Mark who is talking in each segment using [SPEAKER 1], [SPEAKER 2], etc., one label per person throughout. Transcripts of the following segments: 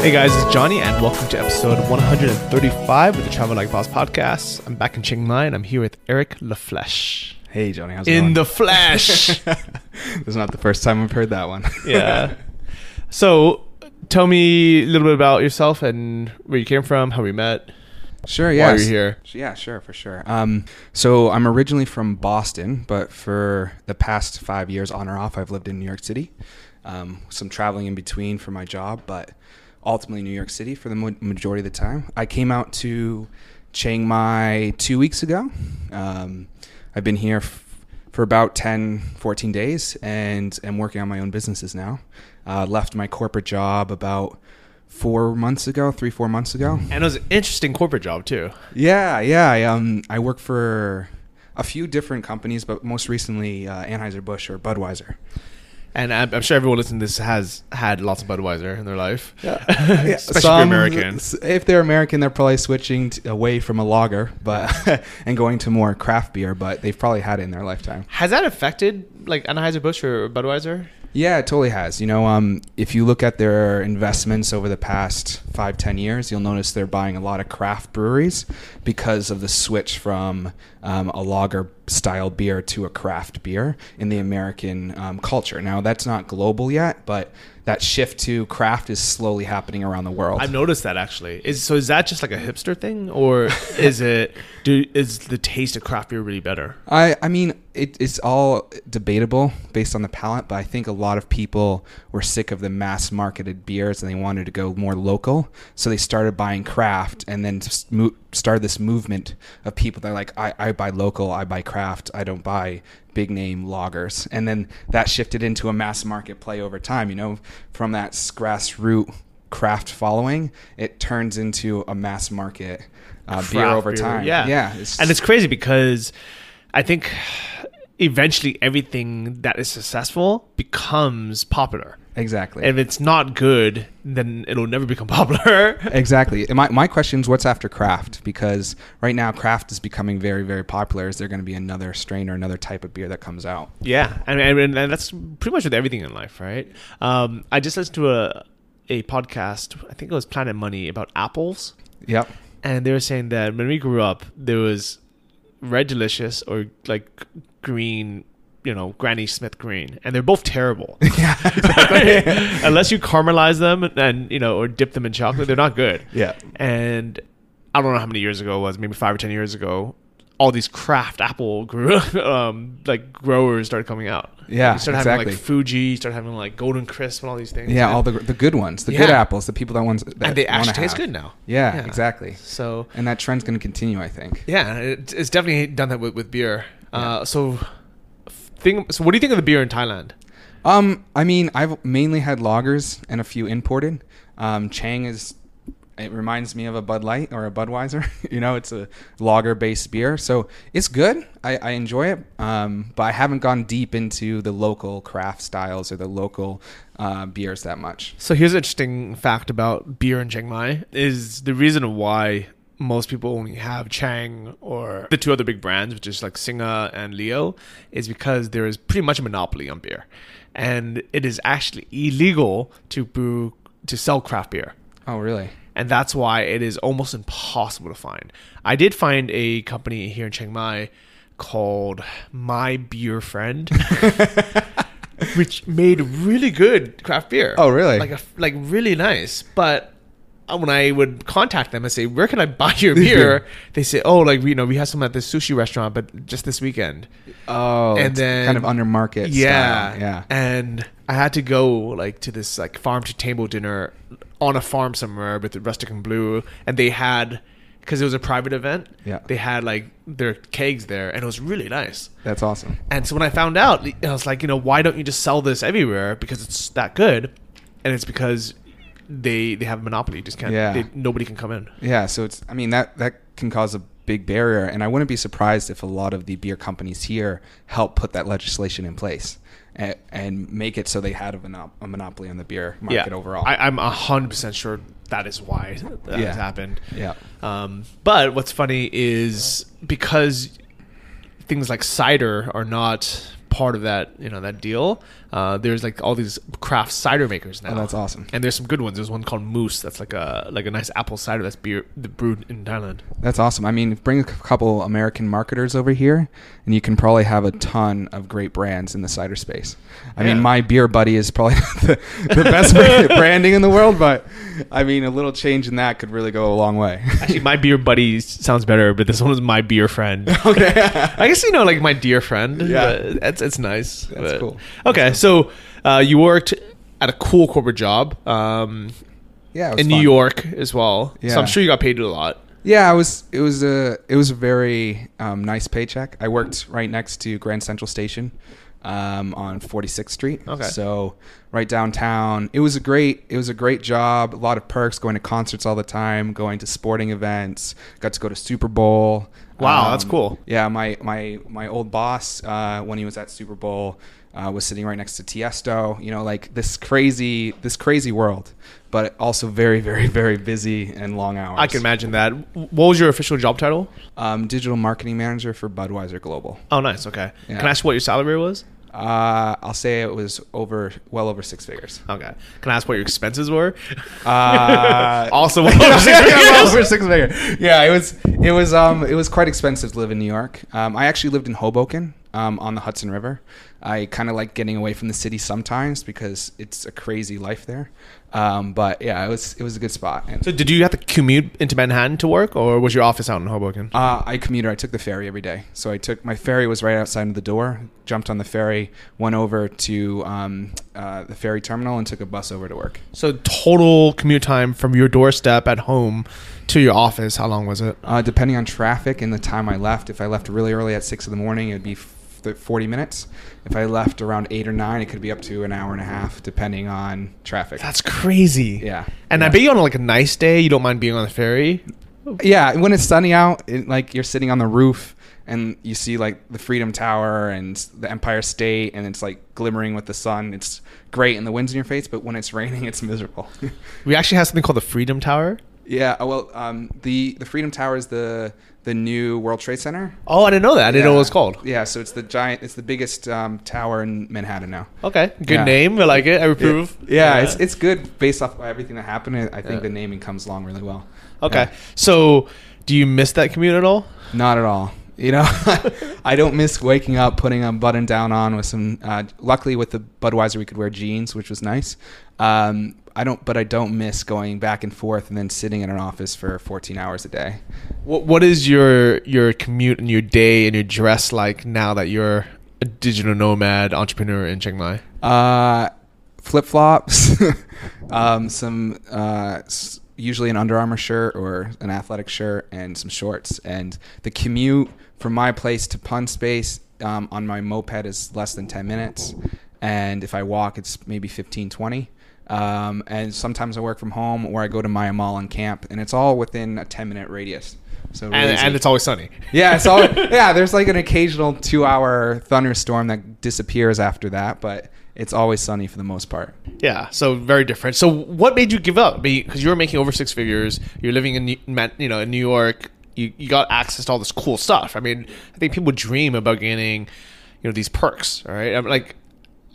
[SPEAKER 1] Hey guys, it's Johnny, and welcome to episode 135 of the Travel Like Boss podcast. I'm back in Chiang Mai, and I'm here with Eric LaFleche.
[SPEAKER 2] Hey Johnny, how's it
[SPEAKER 1] In
[SPEAKER 2] going?
[SPEAKER 1] the flesh.
[SPEAKER 2] this is not the first time I've heard that one.
[SPEAKER 1] yeah. So, tell me a little bit about yourself and where you came from, how we met.
[SPEAKER 2] Sure,
[SPEAKER 1] Why
[SPEAKER 2] yeah.
[SPEAKER 1] are here?
[SPEAKER 2] Yeah, sure, for sure. Um, so I'm originally from Boston, but for the past five years, on or off, I've lived in New York City. Um, some traveling in between for my job, but ultimately New York City for the majority of the time. I came out to Chiang Mai two weeks ago. Um, I've been here f- for about 10, 14 days and am working on my own businesses now. Uh, left my corporate job about four months ago, three, four months ago.
[SPEAKER 1] And it was an interesting corporate job, too.
[SPEAKER 2] Yeah, yeah. I, um, I work for a few different companies, but most recently uh, Anheuser-Busch or Budweiser.
[SPEAKER 1] And I'm, I'm sure everyone listening to this has had lots of Budweiser in their life.
[SPEAKER 2] Yeah.
[SPEAKER 1] Especially if
[SPEAKER 2] Some-
[SPEAKER 1] American.
[SPEAKER 2] If they're American, they're probably switching t away from a lager, but and going to more craft beer. But they've probably had it in their lifetime.
[SPEAKER 1] Has that affected, like, Anheuser-Busch or Budweiser?
[SPEAKER 2] Yeah, it totally has. You know, um, if you look at their investments over the past five, ten years, you'll notice they're buying a lot of craft breweries because of the switch from um, a lager style beer to a craft beer in the American um, culture. Now, that's not global yet, but that shift to craft is slowly happening around the world.
[SPEAKER 1] I've noticed that actually. Is so is that just like a hipster thing, or is it? Do is the taste of craft beer really better?
[SPEAKER 2] I, I mean, it, it's all debatable based on the palate, but I think a lot of people were sick of the mass marketed beers and they wanted to go more local. So they started buying craft and then started this movement of people that are like, I, I buy local, I buy craft, I don't buy big name loggers. And then that shifted into a mass market play over time, you know, from that grassroots craft following, it turns into a mass market uh, beer over
[SPEAKER 1] beer,
[SPEAKER 2] time.
[SPEAKER 1] Yeah,
[SPEAKER 2] Yeah.
[SPEAKER 1] and it's crazy because I think eventually everything that is successful becomes popular.
[SPEAKER 2] exactly.
[SPEAKER 1] If it's not good, then it'll never become popular.
[SPEAKER 2] Exactly. And my, my question is what's after craft? Because right now craft is becoming very, very popular. Is there going to be another strain or another type of beer that comes out?
[SPEAKER 1] Yeah, and, and, and that's pretty much with everything in life, right? Um, I just listened to a a podcast. I think it was Planet Money about apples,
[SPEAKER 2] Yep.
[SPEAKER 1] and they were saying that when we grew up, there was red delicious or like green, you know, Granny Smith green, and they're both terrible.
[SPEAKER 2] yeah.
[SPEAKER 1] Unless you caramelize them and you know, or dip them in chocolate, they're not good.
[SPEAKER 2] Yeah.
[SPEAKER 1] And I don't know how many years ago it was, maybe five or ten years ago. All these craft apple grew, um, like growers started coming out.
[SPEAKER 2] Yeah,
[SPEAKER 1] you started having like
[SPEAKER 2] exactly.
[SPEAKER 1] Fuji, you started having like Golden Crisp and all these things.
[SPEAKER 2] Yeah, all the the good ones, the good apples, the people that ones that
[SPEAKER 1] and they actually taste
[SPEAKER 2] have.
[SPEAKER 1] good now.
[SPEAKER 2] Yeah,
[SPEAKER 1] Yeah.
[SPEAKER 2] exactly.
[SPEAKER 1] So
[SPEAKER 2] And that trend's going to continue, I think.
[SPEAKER 1] yeah, it, it's definitely done that with, with beer. Uh, so, thing. So, what do you think of the beer in Thailand?
[SPEAKER 2] Um, I mean, I've mainly had lagers and a few imported. Um, Chang is. It reminds me of a Bud Light or a Budweiser. you know, it's a lager-based beer, so it's good. I, I enjoy it, um, but I haven't gone deep into the local craft styles or the local uh, beers that much.
[SPEAKER 1] So here's an interesting fact about beer in Chiang Mai is the reason why most people only have Chang or the two other big brands, which is like Singha and Leo, is because there is pretty much a monopoly on beer. And it is actually illegal to brew to sell craft beer.
[SPEAKER 2] Oh, really?
[SPEAKER 1] And that's why it is almost impossible to find. I did find a company here in Chiang Mai called My Beer Friend, which made really good craft beer.
[SPEAKER 2] Oh, really?
[SPEAKER 1] Like a, like really nice. But Uh, when I would contact them and say, "Where can I buy your beer?" they say, "Oh, like you know, we have some at this sushi restaurant, but just this weekend."
[SPEAKER 2] Oh,
[SPEAKER 1] And
[SPEAKER 2] it's
[SPEAKER 1] then-
[SPEAKER 2] kind of under market.
[SPEAKER 1] Yeah,
[SPEAKER 2] style. yeah.
[SPEAKER 1] And I had to go like to this like farm to table dinner on a farm somewhere with the rustic and blue, and they had because it was a private event.
[SPEAKER 2] Yeah.
[SPEAKER 1] they had like their kegs there, and it was really nice.
[SPEAKER 2] That's awesome.
[SPEAKER 1] And so when I found out, I was like, you know, why don't you just sell this everywhere because it's that good? And it's because they they have a monopoly. You just can't.
[SPEAKER 2] Yeah.
[SPEAKER 1] They, nobody can come in.
[SPEAKER 2] Yeah, so it's I mean that that can cause a big barrier, and I wouldn't be surprised if a lot of the beer companies here help put that legislation in place and, and make it so they had a, monop- a monopoly on the beer market overall.
[SPEAKER 1] I, I'm hundred percent sure that is why that
[SPEAKER 2] Yeah.
[SPEAKER 1] has happened.
[SPEAKER 2] yeah.
[SPEAKER 1] Um, but what's funny is because things like cider are not part of that, you know, that deal. Uh, there's like all these craft cider makers now.
[SPEAKER 2] Oh, that's awesome.
[SPEAKER 1] And there's some good ones. There's one called Moose. That's like a like a nice apple cider that's beer brewed in Thailand.
[SPEAKER 2] That's awesome. I mean, bring a couple American marketers over here, and you can probably have a ton of great brands in the cider space. I
[SPEAKER 1] Yeah.
[SPEAKER 2] mean, my beer buddy is probably the, the best branding in the world, but I mean, a little change in that could really go a long way.
[SPEAKER 1] Actually, my beer buddy sounds better, but this one is my beer friend.
[SPEAKER 2] okay.
[SPEAKER 1] I guess you know, like my dear friend.
[SPEAKER 2] Yeah.
[SPEAKER 1] it's it's nice.
[SPEAKER 2] That's
[SPEAKER 1] but-
[SPEAKER 2] cool.
[SPEAKER 1] Okay, so uh, you worked at a cool corporate job um,
[SPEAKER 2] yeah,
[SPEAKER 1] in New. York as well. So I'm sure you got paid a lot.
[SPEAKER 2] Yeah, it was it was a it was a very um, nice paycheck. I worked right next to Grand Central Station um, on 46th Street.
[SPEAKER 1] Okay.
[SPEAKER 2] So right downtown. It was a great it was a great job. A lot of perks. Going to concerts all the time. Going to sporting events. Got to go to Super Bowl. Um,
[SPEAKER 1] Wow, that's cool.
[SPEAKER 2] Yeah, my my my old boss uh, when he was at Super Bowl uh, was sitting right next to Tiesto. You know, like this crazy this crazy world, but also very very very busy and long hours.
[SPEAKER 1] I can imagine that. What was your official job title?
[SPEAKER 2] Um, digital marketing manager for Budweiser Global.
[SPEAKER 1] Oh, nice. Okay.
[SPEAKER 2] Yeah.
[SPEAKER 1] Can I ask what your salary was?
[SPEAKER 2] Uh, I'll say it was over, well over six figures.
[SPEAKER 1] Okay. Can I ask what your expenses were?
[SPEAKER 2] Uh,
[SPEAKER 1] also, well over six
[SPEAKER 2] well
[SPEAKER 1] figures?
[SPEAKER 2] over six figures. Yeah, it was, it was, um, it was quite expensive to live in New York. Um, I actually lived in Hoboken, um, on the Hudson River. I kind of like getting away from the city sometimes because it's a crazy life there. Um, but yeah, it was, it was a good spot. And,
[SPEAKER 1] So, did you have to commute into Manhattan to work, or was your office out in Hoboken?
[SPEAKER 2] Uh, I commuted. I took the ferry every day. So I took my ferry was right outside of the door. Jumped on the ferry, went over to um, uh, the ferry terminal, and took a bus over to work.
[SPEAKER 1] So, total commute time from your doorstep at home to your office, how long was it?
[SPEAKER 2] Uh, depending on traffic and the time I left, if I left really early at six in the morning, it'd be f- th- forty minutes. If I left around eight or nine, it could be up to an hour and a half, depending on traffic.
[SPEAKER 1] That's crazy.
[SPEAKER 2] yeah,
[SPEAKER 1] And I bet you on like a nice day, you don't mind being on the ferry.
[SPEAKER 2] Yeah, when it's sunny out, it, like you're sitting on the roof and you see like the Freedom Tower and the Empire State, and it's like glimmering with the sun. It's great, and the wind's in your face. But when it's raining, it's miserable.
[SPEAKER 1] We actually have something called the Freedom Tower.
[SPEAKER 2] yeah. uh, Well, um, the the Freedom Tower is the the new World Trade Center.
[SPEAKER 1] Oh, I didn't know that. I didn't know what it was called.
[SPEAKER 2] Yeah, so it's the giant. It's the biggest um, tower in Manhattan now.
[SPEAKER 1] Okay, good
[SPEAKER 2] Yeah.
[SPEAKER 1] name. I like it. I approve.
[SPEAKER 2] Yeah, it's it's good based off of everything that happened. I think
[SPEAKER 1] Yeah.
[SPEAKER 2] the naming comes along really well.
[SPEAKER 1] okay.
[SPEAKER 2] Yeah.
[SPEAKER 1] So, do you miss that commute at all?
[SPEAKER 2] Not at all. You know, I don't miss waking up, putting a button down on with some. Uh, luckily, with the Budweiser, we could wear jeans, which was nice. Um, I don't, but I don't miss going back and forth and then sitting in an office for 14 hours a day.
[SPEAKER 1] What What is your your commute and your day and your dress like now that you're a digital nomad entrepreneur in Chiang Mai?
[SPEAKER 2] Uh, Flip flops, um, some uh, usually an Under Armour shirt or an athletic shirt, and some shorts. And the commute from my place to Punspace um, on my moped is less than 10 minutes. And if I walk, it's maybe 15, 20. Um, and sometimes I work from home or I go to Maya Mall and camp, and it's all within a 10 minute radius. So really
[SPEAKER 1] And, and it's always sunny.
[SPEAKER 2] Yeah, it's all yeah. There's like an occasional two-hour thunderstorm that disappears after that, but it's always sunny for the most part.
[SPEAKER 1] Yeah, so very different. So, what made you give up? Because you were making over six figures. You're living in you know in New York. You you got access to all this cool stuff. I mean, I think people dream about gaining you know these perks. All right, I'm like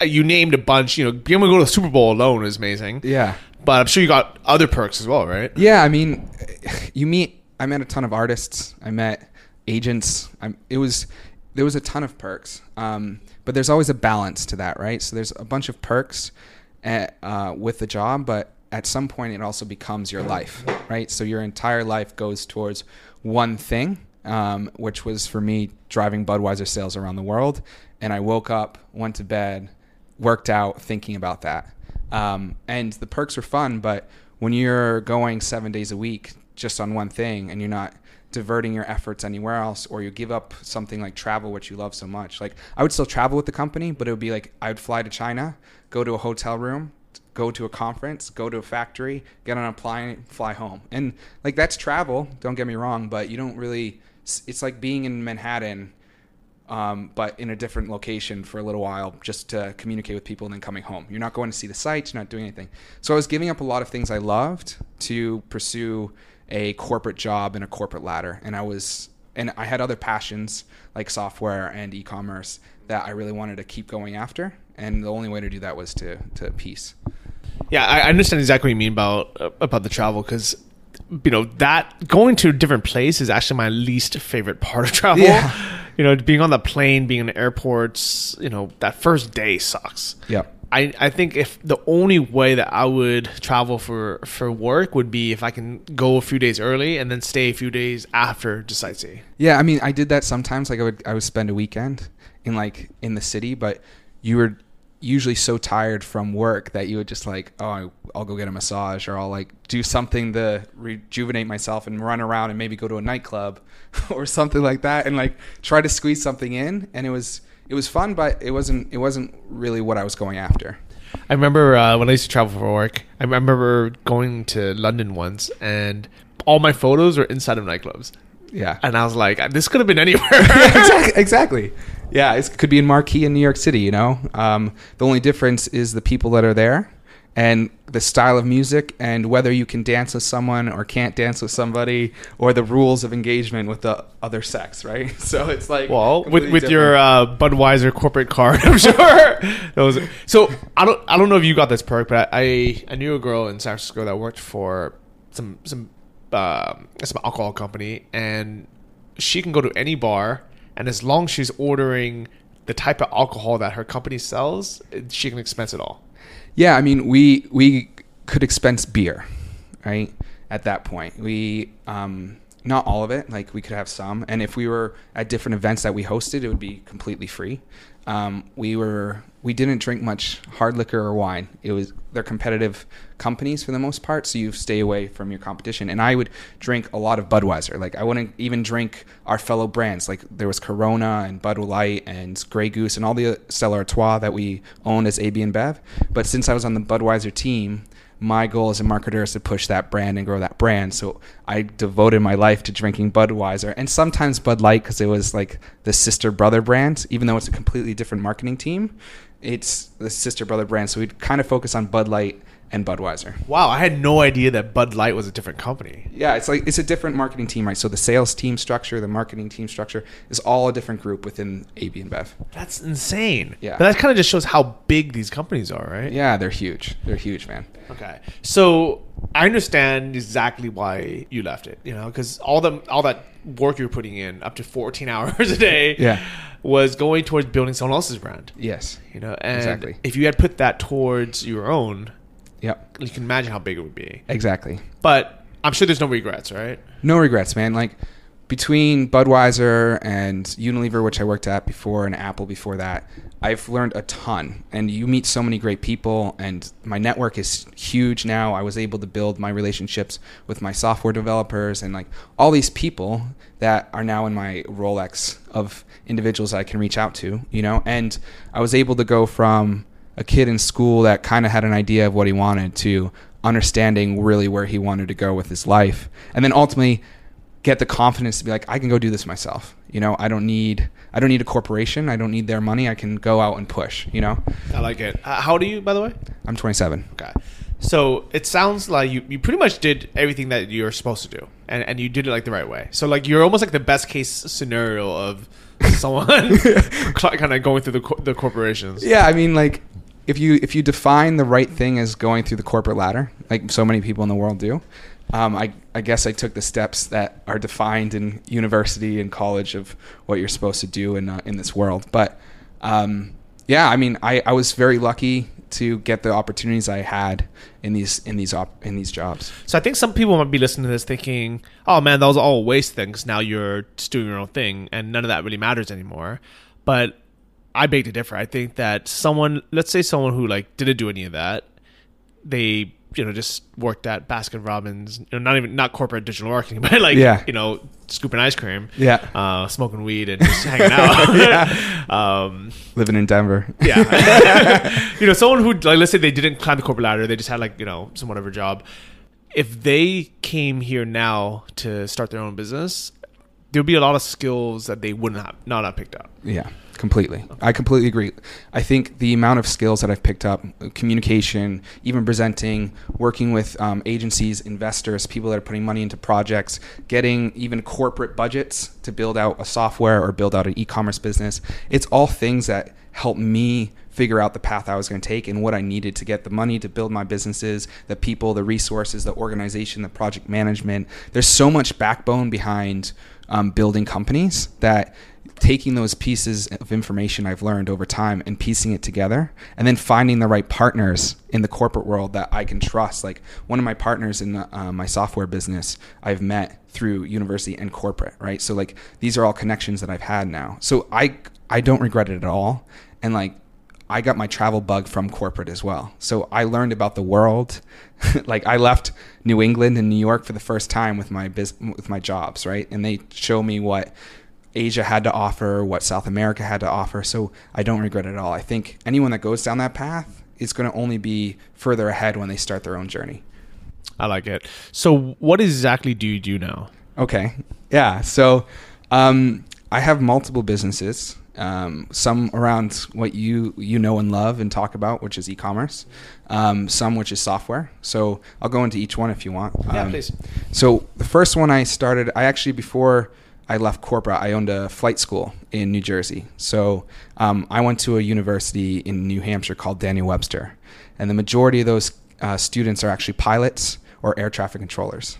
[SPEAKER 1] uh, you named a bunch. You know, being able to go to the Super Bowl alone is amazing.
[SPEAKER 2] Yeah,
[SPEAKER 1] But I'm sure you got other perks as well, right?
[SPEAKER 2] yeah. I mean, you meet. I met a ton of artists. I met agents. I'm, it was there was a ton of perks, um, but there's always a balance to that, right? So there's a bunch of perks at, uh, with the job, but at some point it also becomes your life, right? So your entire life goes towards one thing, um, which was for me driving Budweiser sales around the world. And I woke up, went to bed, worked out, thinking about that. Um, and the perks were fun, but when you're going seven days a week just on one thing and you're not diverting your efforts anywhere else or you give up something like travel which you love so much like i would still travel with the company but it would be like i would fly to china go to a hotel room go to a conference, go to a factory, get on a plane, fly home. And like that's travel, don't get me wrong, but you don't really it's like being in Manhattan um, but in a different location for a little while just to communicate with people and then coming home. You're not going to see the sites, you're not doing anything. So I was giving up a lot of things I loved to pursue a corporate job and a corporate ladder. And I was, and I had other passions like software and e commerce that I really wanted to keep going after. And the only way to do that was to, to peace.
[SPEAKER 1] Yeah, I understand exactly what you mean about uh, about the travel because you know that going to a different place is actually my least favorite part of travel.
[SPEAKER 2] Yeah.
[SPEAKER 1] You know, being on the plane, being in airports, you know, that first day sucks.
[SPEAKER 2] Yeah.
[SPEAKER 1] I, I think if the only way that I would travel for, for work would be if I can go a few days early and then stay a few days after to sightsee.
[SPEAKER 2] Yeah, I mean, I did that sometimes. Like I would I would spend a weekend in like in the city, but you were usually so tired from work that you would just like, oh, I'll go get a massage or I'll like do something to rejuvenate myself and run around and maybe go to a nightclub or something like that and like try to squeeze something in. And it was it was fun, but it wasn't it wasn't really what I was going after.
[SPEAKER 1] I remember uh, when I used to travel for work. I remember going to London once, and all my photos were inside of nightclubs.
[SPEAKER 2] Yeah,
[SPEAKER 1] and I was like, this could have been anywhere.
[SPEAKER 2] exactly, exactly. Yeah, it could be in Marquee in New York City. You know, um, the only difference is the people that are there and the style of music and whether you can dance with someone or can't dance with somebody or the rules of engagement with the other sex, right? So it's like
[SPEAKER 1] well, with with your uh, Budweiser corporate card, I'm sure. so I don't I don't know if you got this perk, but I I knew a girl in San Francisco that worked for some some uh, some alcohol company, and she can go to any bar and as long as she's ordering the type of alcohol that her company sells, she can expense it all.
[SPEAKER 2] Yeah, I mean, we we could expense beer, right? At that point, we um, not all of it. Like we could have some, and if we were at different events that we hosted, it would be completely free. Um, we were we didn't drink much hard liquor or wine. It was they're competitive companies for the most part, so you stay away from your competition. And I would drink a lot of Budweiser. Like I wouldn't even drink our fellow brands. Like there was Corona and Bud Light and Grey Goose and all the Stella Artois that we owned as AB InBev. But since I was on the Budweiser team, my goal as a marketer is to push that brand and grow that brand. So I devoted my life to drinking Budweiser and sometimes Bud Light because it was like the sister brother brand, even though it's a completely different marketing team it's the sister brother brand. So we'd kind of focus on Bud Light and Budweiser.
[SPEAKER 1] Wow, I had no idea that Bud Light was a different company.
[SPEAKER 2] Yeah, it's like it's a different marketing team, right? So the sales team structure, the marketing team structure is all a different group within AB InBev.
[SPEAKER 1] That's insane.
[SPEAKER 2] Yeah.
[SPEAKER 1] But that kind of just shows how big these companies are, right?
[SPEAKER 2] Yeah, they're huge. They're huge, man.
[SPEAKER 1] Okay. So I understand exactly why you left it, you know, because all the all that work you're putting in, up to 14 hours a day,
[SPEAKER 2] yeah
[SPEAKER 1] was going towards building someone else's brand.
[SPEAKER 2] Yes.
[SPEAKER 1] You know, and
[SPEAKER 2] exactly.
[SPEAKER 1] if you had put that towards your own,
[SPEAKER 2] yep.
[SPEAKER 1] you can imagine how big it would be.
[SPEAKER 2] Exactly.
[SPEAKER 1] But I'm sure there's no regrets, right?
[SPEAKER 2] No regrets, man. Like between Budweiser and Unilever, which I worked at before, and Apple before that, I've learned a ton. And you meet so many great people, and my network is huge now. I was able to build my relationships with my software developers and like all these people that are now in my Rolodex of individuals I can reach out to, you know? And I was able to go from a kid in school that kind of had an idea of what he wanted to understanding really where he wanted to go with his life. And then ultimately, get the confidence to be like I can go do this myself. You know, I don't need I don't need a corporation. I don't need their money. I can go out and push. You know.
[SPEAKER 1] I like it. Uh, how old are you, by the way?
[SPEAKER 2] I'm 27.
[SPEAKER 1] Okay. So it sounds like you, you pretty much did everything that you're supposed to do, and, and you did it like the right way. So like you're almost like the best case scenario of someone kind of going through the the corporations.
[SPEAKER 2] Yeah, I mean like if you if you define the right thing as going through the corporate ladder, like so many people in the world do, um, I, I guess I took the steps that are defined in university and college of what you're supposed to do in uh, in this world. But um, yeah, I mean, I, I was very lucky to get the opportunities I had in these in these op- in these jobs.
[SPEAKER 1] So I think some people might be listening to this thinking, "Oh man, that was all waste things. Now you're just doing your own thing, and none of that really matters anymore." But I beg to differ. I think that someone, let's say someone who like didn't do any of that, they you know just worked at Baskin Robbins, you know, not even not corporate digital marketing, but like
[SPEAKER 2] Yeah.
[SPEAKER 1] you know scooping ice cream,
[SPEAKER 2] Yeah.
[SPEAKER 1] uh, smoking weed and just hanging out. um,
[SPEAKER 2] Living in Denver.
[SPEAKER 1] yeah, you know, someone who like let's say they didn't climb the corporate ladder, they just had like you know some whatever job. If they came here now to start their own business, there'd be a lot of skills that they wouldn't have not have picked up.
[SPEAKER 2] Yeah, completely. I completely agree. I think the amount of skills that I've picked up, uh, communication, even presenting, working with um, agencies, investors, people that are putting money into projects, getting even corporate budgets to build out a software or build out an e-commerce business. It's all things that help me figure out the path I was going to take and what I needed to get the money to build my businesses, the people, the resources, the organization, the project management. There's so much backbone behind um, building companies that taking those pieces of information I've learned over time and piecing it together and then finding the right partners in the corporate world that I can trust. Like one of my partners in the, uh, my software business, I've met through university and corporate, right? So like these are all connections that I've had now. So I I don't regret it at all. And like I got my travel bug from corporate as well. So I learned about the world. like I left New England and New York for the first time with my biz- with my jobs, right? And they show me what Asia had to offer, what South America had to offer. So I don't regret it at all. I think anyone that goes down that path is going to only be further ahead when they start their own journey.
[SPEAKER 1] I like it. So, what exactly do you do now?
[SPEAKER 2] Okay. Yeah. So um, I have multiple businesses. Um, some around what you you know and love and talk about, which is e-commerce. Um, some which is software. So I'll go into each one if you want.
[SPEAKER 1] Yeah,
[SPEAKER 2] Um,
[SPEAKER 1] please.
[SPEAKER 2] So the first one I started, I actually before I left corporate, I owned a flight school in New Jersey. So um, I went to a university in New Hampshire called Daniel Webster, and the majority of those uh, students are actually pilots or air traffic controllers.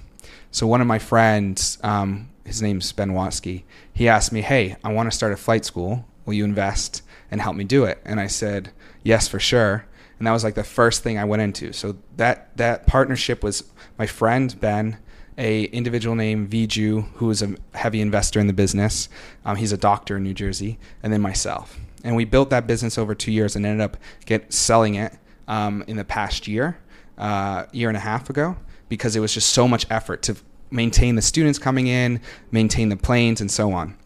[SPEAKER 2] So one of my friends, um, his name's Ben Watsky, he asked me, "Hey, I want to start a flight school. Will you invest and help me do it?" And I said, "Yes, for sure." And that was like the first thing I went into. So that that partnership was my friend Ben, a individual named Viju, who is a heavy investor in the business. Um, he's a doctor in New Jersey, and then myself. And we built that business over two years and ended up get selling it um, in the past year, uh, year and a half ago, because it was just so much effort to maintain the students coming in, maintain the planes, and so on.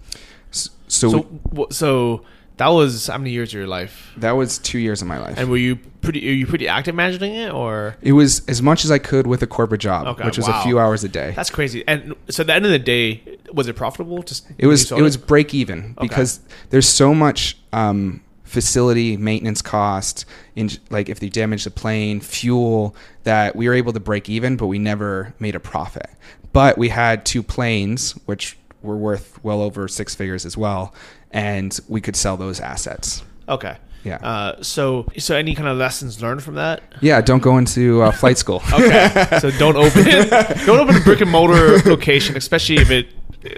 [SPEAKER 2] So,
[SPEAKER 1] So, so that was how many years of your life?
[SPEAKER 2] that was two years of my life.
[SPEAKER 1] And were you pretty? Are you pretty active managing it, or
[SPEAKER 2] it was as much as I could with a corporate job,
[SPEAKER 1] Okay,
[SPEAKER 2] which was
[SPEAKER 1] wow.
[SPEAKER 2] a few hours a day.
[SPEAKER 1] that's crazy? And so, at the end of the day, was it profitable? Just
[SPEAKER 2] It was
[SPEAKER 1] sold
[SPEAKER 2] it was break even
[SPEAKER 1] Okay.
[SPEAKER 2] because there's so much um, facility maintenance cost in like if they damage the plane, fuel that we were able to break even, but we never made a profit. But we had two planes which were worth well over six figures as well, and we could sell those assets.
[SPEAKER 1] okay.
[SPEAKER 2] Yeah.
[SPEAKER 1] Uh, so, so any kind of lessons learned from that?
[SPEAKER 2] Yeah, don't go into uh, flight school.
[SPEAKER 1] Okay. so don't open don't open a brick and mortar location, especially if it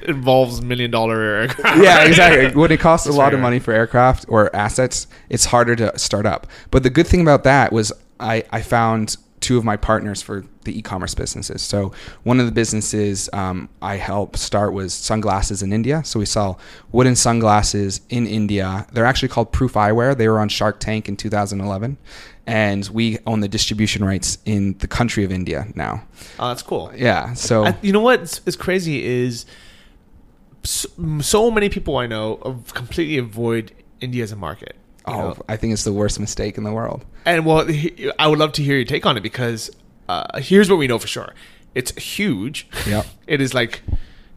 [SPEAKER 1] involves million dollar aircraft.
[SPEAKER 2] yeah, exactly. When it costs a lot
[SPEAKER 1] fair.
[SPEAKER 2] of money for aircraft or assets, it's harder to start up. But the good thing about that was I, I found two of my partners for the e-commerce businesses. So one of the businesses um, I helped start was sunglasses in India. So we sell wooden sunglasses in India. They're actually called Proof Eyewear. They were on Shark Tank in 2011. And we own the distribution rights in the country of India now.
[SPEAKER 1] Oh, that's cool.
[SPEAKER 2] Yeah. So
[SPEAKER 1] I, you know what is, crazy is so, so many people I know completely avoid India as a market.
[SPEAKER 2] Oh,
[SPEAKER 1] know?
[SPEAKER 2] I think it's the worst mistake in the world.
[SPEAKER 1] And well, I would love to hear your take on it because uh, here's what we know for sure: it's huge.
[SPEAKER 2] Yeah,
[SPEAKER 1] It is like,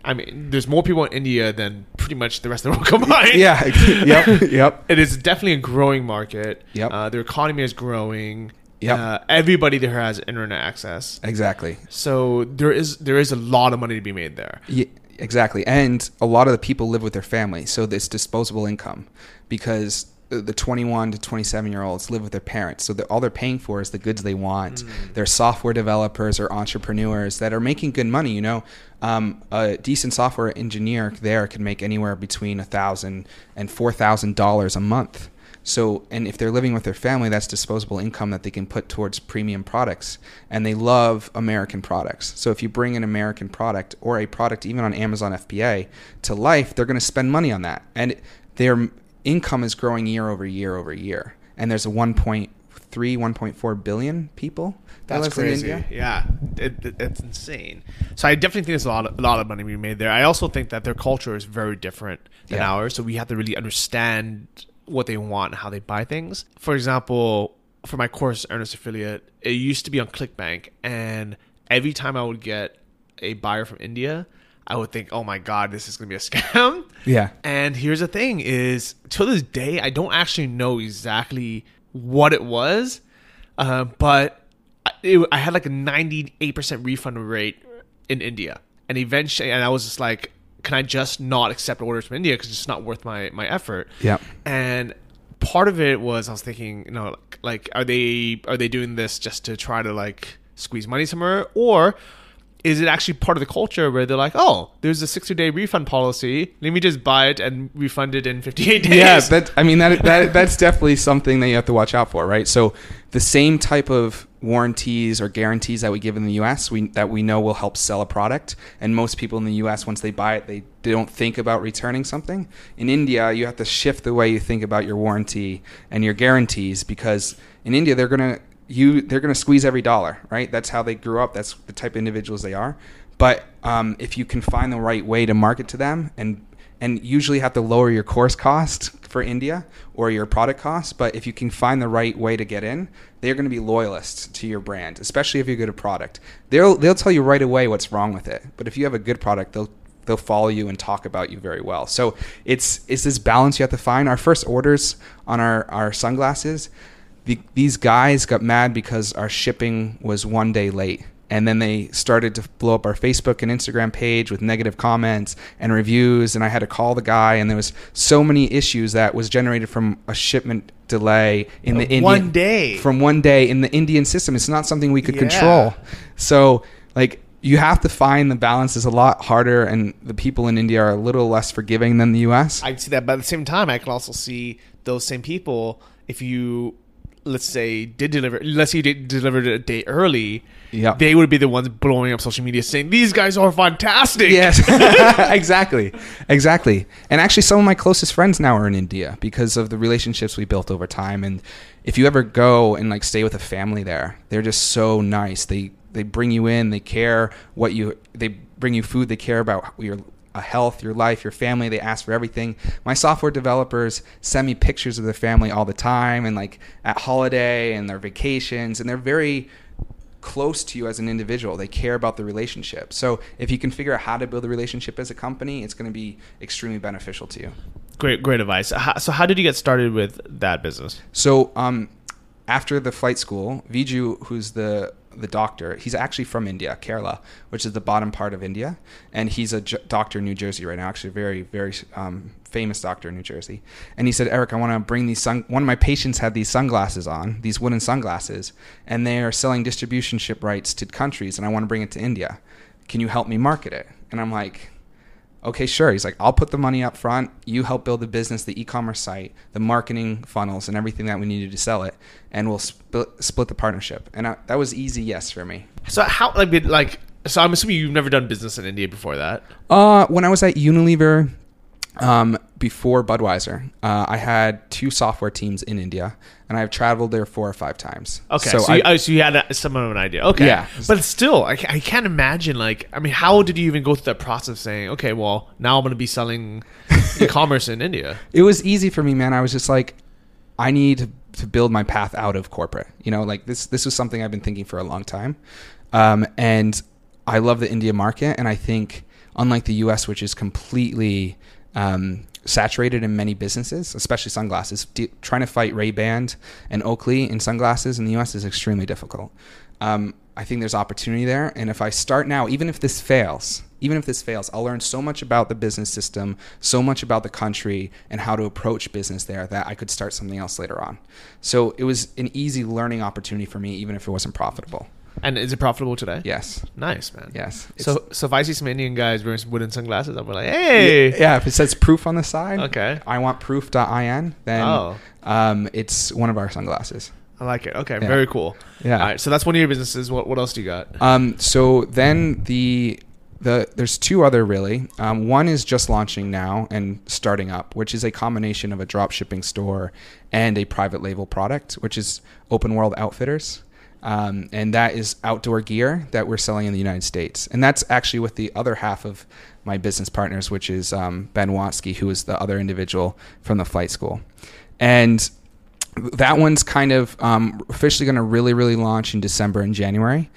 [SPEAKER 1] I mean, there's more people in India than pretty much the rest of the world combined.
[SPEAKER 2] Yeah. yep. Yep.
[SPEAKER 1] It is definitely a growing market.
[SPEAKER 2] Yep.
[SPEAKER 1] Uh, their economy is growing.
[SPEAKER 2] Yep.
[SPEAKER 1] Uh, everybody there has internet access.
[SPEAKER 2] Exactly.
[SPEAKER 1] So there is there is a lot of money to be made there.
[SPEAKER 2] Yeah, exactly. And a lot of the people live with their family, so this disposable income because the the 21 to 27 year olds live with their parents. So all they're paying for is the goods they want. They're software developers or entrepreneurs that are making good money. You know, um, a decent software engineer there can make anywhere between a thousand and four thousand dollars a month. So, and if they're living with their family, that's disposable income that they can put towards premium products. And they love American products. So, if you bring an American product or a product even on Amazon FBA to life, they're going to spend money on that. And their income is growing year over year over year. And there's a 1.3, 1.4 billion people. that
[SPEAKER 1] That's
[SPEAKER 2] in
[SPEAKER 1] crazy.
[SPEAKER 2] India.
[SPEAKER 1] Yeah, it, it- it's insane. So I definitely think there's a lot, of, a lot of money being made there. I also think that their culture is very different than
[SPEAKER 2] Yeah.
[SPEAKER 1] ours, so we have to really understand what they want and how they buy things. For example, for my course Earnest Affiliate, it used to be on ClickBank, and every time I would get a buyer from India, I would think, "Oh my god, this is to be a scam."
[SPEAKER 2] Yeah.
[SPEAKER 1] And here's the thing: is to this day, I don't actually know exactly what it was, uh, but I- it, I had like a 98% refund rate in India, and eventually, and I was just like, "Can I just not accept orders from India because it's not worth my my effort?"
[SPEAKER 2] Yeah.
[SPEAKER 1] And part of it was I was thinking, you know, like, like are they are they doing this just to try to like squeeze money somewhere, or is it actually part of the culture where they're like, oh, there's a 60 day refund policy. Let me just buy it and refund it in 58 days.
[SPEAKER 2] Yeah, that I mean that that that's definitely something that you have to watch out for, right? So the same type of warranties or guarantees that we give in the US, we that we know will help sell a product, and most people in the US once they buy it, they, they don't think about returning something. In India, you have to shift the way you think about your warranty and your guarantees because in India they're going to you they're going to squeeze every dollar, right? That's how they grew up. That's the type of individuals they are. But um, if you can find the right way to market to them and and usually have to lower your course cost for India or your product cost. But if you can find the right way to get in, they're going to be loyalists to your brand, especially if you're good at product. They'll they'll tell you right away what's wrong with it. But if you have a good product, they'll they'll follow you and talk about you very well. So it's it's this balance you have to find. Our first orders on our our sunglasses, the, these guys got mad because our shipping was one day late. And then they started to blow up our Facebook and Instagram page with negative comments and reviews. And I had to call the guy, and there was so many issues that was generated from a shipment delay in the
[SPEAKER 1] uh,
[SPEAKER 2] Indian
[SPEAKER 1] one day.
[SPEAKER 2] from one day in the Indian system. It's not something we could
[SPEAKER 1] Yeah.
[SPEAKER 2] control. So like you have to find the balance is a lot harder, and the people in India are a little less forgiving than the U.S.
[SPEAKER 1] I see that, but at the same time, I can also see those same people if you, let's say, did deliver, let's say you did deliver it a day early,
[SPEAKER 2] Yeah.
[SPEAKER 1] they would be the ones blowing up social media saying these guys are fantastic.
[SPEAKER 2] Yes, exactly, exactly. And actually, some of my closest friends now are in India because of the relationships we built over time. And if you ever go and like stay with a family there, they're just so nice. They they bring you in, they care what you, they bring you food, they care about your uh, health, your life, your family. They ask for everything. My software developers send me pictures of their family all the time, and like at holiday and their vacations, and they're very close to you as an individual. They care about the relationship. So if you can figure out how to build a relationship as a company, it's going to be extremely beneficial to you.
[SPEAKER 1] Great, great advice. So, how did you get started with that business?
[SPEAKER 2] So um, after the flight school, Viju, who's the the doctor, he's actually from India, Kerala, which is the bottom part of India, and he's a j- doctor in New Jersey right now. Actually, a very very um, famous doctor in New Jersey. And he said, Eric, I want to bring these sun. One of my patients had these sunglasses on, these wooden sunglasses, and they are selling distribution ship rights to countries, and I want to bring it to India. Can you help me market it? And I'm like, okay, sure. He's like, I'll put the money up front. You help build the business, the e-commerce site, the marketing funnels, and everything that we needed to sell it, and we'll split, split the partnership. And I, that was easy, yes, for me.
[SPEAKER 1] So, how, like, like, so I'm assuming you've never done business in India before that.
[SPEAKER 2] Uh, when I was at Unilever, um, before Budweiser, uh, I had two software teams in India, and I've traveled there four or five times.
[SPEAKER 1] Okay, so,
[SPEAKER 2] I,
[SPEAKER 1] you, oh, so you had a, some of an idea. Okay,
[SPEAKER 2] Yeah.
[SPEAKER 1] but still, I, I can't imagine. Like, I mean, how did you even go through that process of saying, okay, well, now I'm going to be selling e-commerce in India?
[SPEAKER 2] it was easy for me, man. I was just like, I need to, to build my path out of corporate. You know, like this. This was something I've been thinking for a long time, um, and I love the India market. And I think, unlike the U.S., which is completely um, saturated in many businesses, especially sunglasses, trying to fight Ray Ban and Oakley in sunglasses in the U.S. is extremely difficult. Um, I think there's opportunity there, and if I start now, even if this fails, even if this fails, I'll learn so much about the business system, so much about the country, and how to approach business there that I could start something else later on. So it was an easy learning opportunity for me, even if it wasn't profitable.
[SPEAKER 1] And is it profitable today?
[SPEAKER 2] Yes,
[SPEAKER 1] Nice, man.
[SPEAKER 2] yes.
[SPEAKER 1] So, so if I see some Indian guys wearing some wooden sunglasses, I'll be like, hey,
[SPEAKER 2] yeah, if it says proof on the side,
[SPEAKER 1] Okay.
[SPEAKER 2] I want proof.in, then
[SPEAKER 1] Oh.
[SPEAKER 2] um, it's one of our sunglasses.
[SPEAKER 1] I like it. Okay,
[SPEAKER 2] Yeah.
[SPEAKER 1] very cool.
[SPEAKER 2] Yeah.
[SPEAKER 1] All right, so that's one of your businesses. What what else do you got?
[SPEAKER 2] Um, so then the the there's two other really. Um, one is just launching now and starting up, which is a combination of a drop shipping store and a private label product, which is Open World Outfitters. Um, and that is outdoor gear that we're selling in the United States. And that's actually with the other half of my business partners, which is um, Ben Watsky, who is the other individual from the flight school. And that one's kind of um, officially going to really, really launch in December and January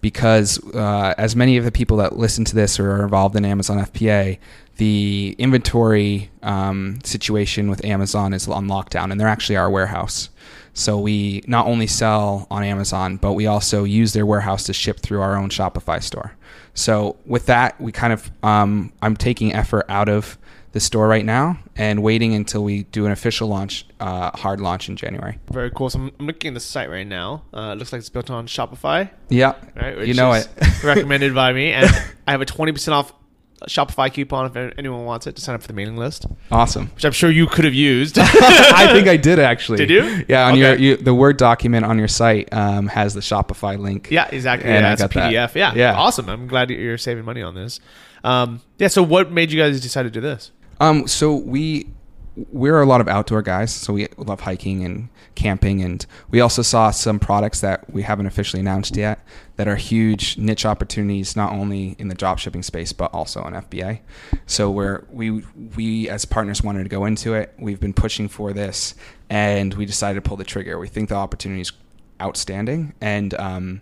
[SPEAKER 2] because uh, as many of the people that listen to this or are involved in Amazon FBA, the inventory um, situation with Amazon is on lockdown, and they're actually our warehouse. So we not only sell on Amazon, but we also use their warehouse to ship through our own Shopify store. So with that, we kind of um, I'm taking effort out of the store right now and waiting until we do an official launch, uh, hard launch in January.
[SPEAKER 1] Very cool. So I'm, I'm looking at the site right now. Uh, it looks like it's built on Shopify.
[SPEAKER 2] Yeah,
[SPEAKER 1] right,
[SPEAKER 2] you know it.
[SPEAKER 1] recommended by me, and I have a 20% off Shopify coupon if anyone wants it to sign up for the mailing list,
[SPEAKER 2] Awesome.
[SPEAKER 1] which I'm sure you could have used.
[SPEAKER 2] I think I did actually.
[SPEAKER 1] Did you?
[SPEAKER 2] Yeah, on your you, the Word document on your site um, has the Shopify link.
[SPEAKER 1] Yeah, exactly.
[SPEAKER 2] And
[SPEAKER 1] yeah,
[SPEAKER 2] I
[SPEAKER 1] it's a
[SPEAKER 2] got that.
[SPEAKER 1] PDF. Yeah,
[SPEAKER 2] Yeah.
[SPEAKER 1] awesome. I'm glad you're saving money on this. Um, yeah. So, what made you guys decide to do this?
[SPEAKER 2] Um, so we we're a lot of outdoor guys, so we love hiking and camping, and we also saw some products that we haven't officially announced yet that are huge niche opportunities, not only in the drop shipping space but also on FBA. So we're we we as partners wanted to go into it. We've been pushing for this, and we decided to pull the trigger. We think the opportunity is outstanding, and um,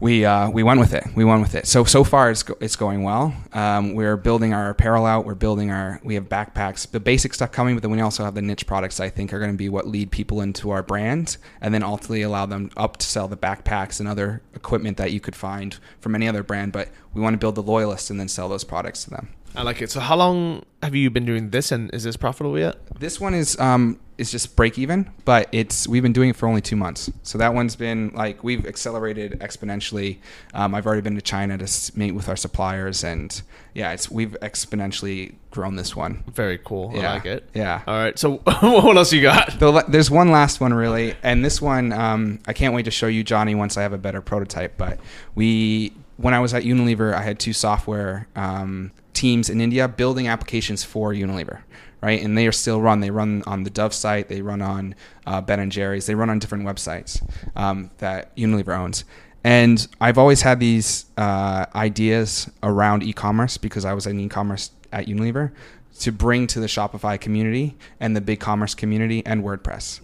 [SPEAKER 2] we uh, we went with it. We went with it. So so far it's go- it's going well. Um, we're building our apparel out. We're building our we have backpacks, the basic stuff coming, but then we also have the niche products. I think are going to be what lead people into our brand, and then ultimately allow them up to sell the backpacks and other equipment that you could find from any other brand. But we want to build the loyalists and then sell those products to them.
[SPEAKER 1] I like it. So, how long have you been doing this, and is this profitable yet?
[SPEAKER 2] This one is um is just break even, but it's we've been doing it for only two months. So that one's been like we've accelerated exponentially. Um, I've already been to China to meet with our suppliers, and yeah, it's we've exponentially grown this one.
[SPEAKER 1] Very cool. I
[SPEAKER 2] Yeah.
[SPEAKER 1] like it.
[SPEAKER 2] Yeah.
[SPEAKER 1] All right. So, what else you got?
[SPEAKER 2] The, there's one last one really, and this one um, I can't wait to show you, Johnny, once I have a better prototype. But we, when I was at Unilever, I had two software um, teams in India building applications for Unilever, right? And they are still run. They run on the Dove site. They run on uh, Ben and Jerry's. They run on different websites um, that Unilever owns. And I've always had these uh, ideas around e-commerce because I was in e-commerce at Unilever to bring to the Shopify community and the BigCommerce community and WordPress.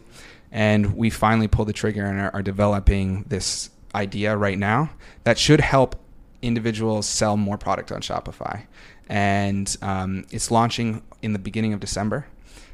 [SPEAKER 2] And we finally pulled the trigger and are, are developing this idea right now that should help individuals sell more product on Shopify. And um, it's launching in the beginning of December.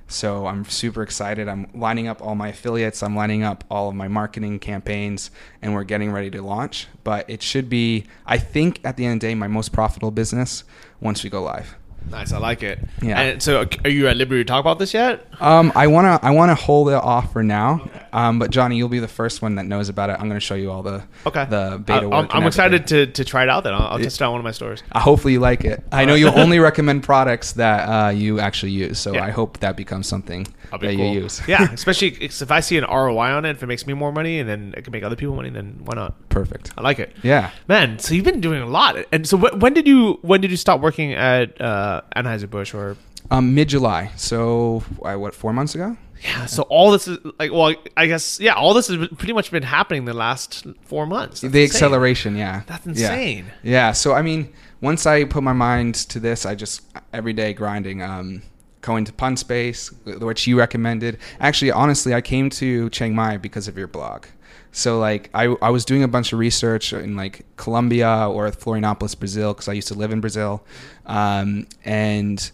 [SPEAKER 2] So I'm super excited. I'm lining up all my affiliates. I'm lining up all of my marketing campaigns, and we're getting ready to launch. But it should be, I think, at the end of the day, my most profitable business once we go live.
[SPEAKER 1] Nice. I like it.
[SPEAKER 2] Yeah.
[SPEAKER 1] And so, are you at liberty to talk about this yet?
[SPEAKER 2] Um, I wanna I wanna hold it off for now. Um, but Johnny, you'll be the first one that knows about it. I'm gonna show you all the
[SPEAKER 1] Okay.
[SPEAKER 2] the beta
[SPEAKER 1] I-
[SPEAKER 2] work.
[SPEAKER 1] I'm, I'm excited to, to try it out. Then I'll, I'll test it out one of my stores.
[SPEAKER 2] Uh, hopefully you like it. I know you only recommend products that uh, you actually use, so
[SPEAKER 1] Yeah.
[SPEAKER 2] I hope that becomes something that
[SPEAKER 1] cool.
[SPEAKER 2] you use.
[SPEAKER 1] yeah, especially if I see an ROI on it, if it makes me more money and then it can make other people money, then why not?
[SPEAKER 2] Perfect.
[SPEAKER 1] I like it.
[SPEAKER 2] Yeah.
[SPEAKER 1] Man, so you've been doing a lot. And so, wh- when did you when did you stop working at uh, Anheuser Busch or?
[SPEAKER 2] Um, Mid July, so uh, what? Four months ago.
[SPEAKER 1] Yeah. So all this is like, well, I guess yeah, all this has pretty much been happening the last four months. That's
[SPEAKER 2] the
[SPEAKER 1] insane.
[SPEAKER 2] acceleration, yeah.
[SPEAKER 1] That's
[SPEAKER 2] Yeah.
[SPEAKER 1] insane.
[SPEAKER 2] Yeah. So I mean, once I put my mind to this, I just every day grinding. Um, going to Punspace, which you recommended. Actually, honestly, I came to Chiang Mai because of your blog. So like I, I was doing a bunch of research in like Colombia or Florianopolis, Brazil, because I used to live in Brazil, um, and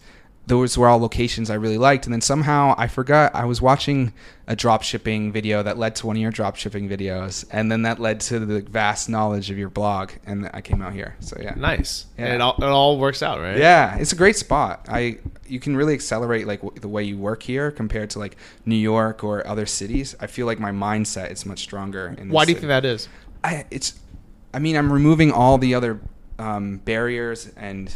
[SPEAKER 2] those were all locations I really liked. And then somehow I forgot I was watching a drop shipping video that led to one of your drop shipping videos, and then that led to the vast knowledge of your blog, and I came out here. So yeah,
[SPEAKER 1] Nice.
[SPEAKER 2] Yeah.
[SPEAKER 1] And it all, it all works out, right?
[SPEAKER 2] yeah, it's a great spot. I you can really accelerate like w- the way you work here compared to like New York or other cities. I feel like my mindset is much stronger. In
[SPEAKER 1] Why do you
[SPEAKER 2] city.
[SPEAKER 1] think that is?
[SPEAKER 2] I it's I mean I'm removing all the other um, barriers and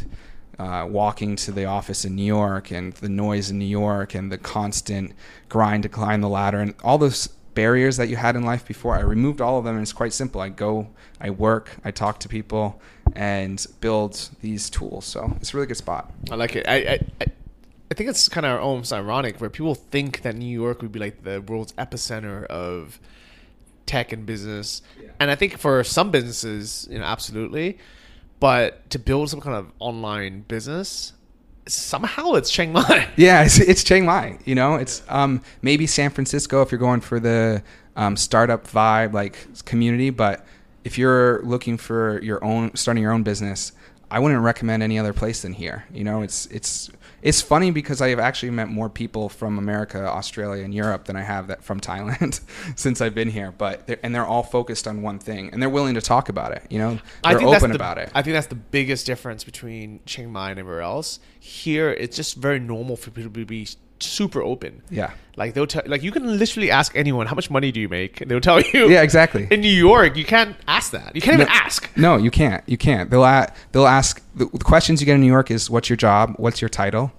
[SPEAKER 2] uh, walking to the office in New York and the noise in New York and the constant grind to climb the ladder and all those barriers that you had in life before. I removed all of them and it's quite simple. I go, I work, I talk to people, and build these tools. So it's a really good spot.
[SPEAKER 1] I like it. I I, I, think it's kind of almost ironic where people think that New York would be like the world's epicenter of tech and business,
[SPEAKER 2] Yeah.
[SPEAKER 1] and I think for some businesses, you know, absolutely. But to build some kind of online business, somehow it's Chiang Mai.
[SPEAKER 2] Yeah, it's, it's Chiang Mai. You know, it's um, maybe San Francisco if you're going for the um, startup vibe, like community. But if you're looking for your own, starting your own business, I wouldn't recommend any other place than here. You know, it's it's it's funny because I have actually met more people from America, Australia, and Europe than I have that from Thailand since I've been here. But they're, and they're all focused on one thing, and they're willing to talk about it. You know, they're
[SPEAKER 1] think
[SPEAKER 2] open
[SPEAKER 1] the-
[SPEAKER 2] about it.
[SPEAKER 1] I think that's the biggest difference between Chiang Mai and everywhere else. Here, it's just very normal for people to be super open.
[SPEAKER 2] yeah,
[SPEAKER 1] Like they'll tell, like you can literally ask anyone how much money do you make, and they'll tell you.
[SPEAKER 2] yeah, exactly.
[SPEAKER 1] In New York, you can't ask that. You can't even ask.
[SPEAKER 2] No, you can't. You can't. They'll a- they'll ask the, the questions you get in New York is what's your job, what's your title,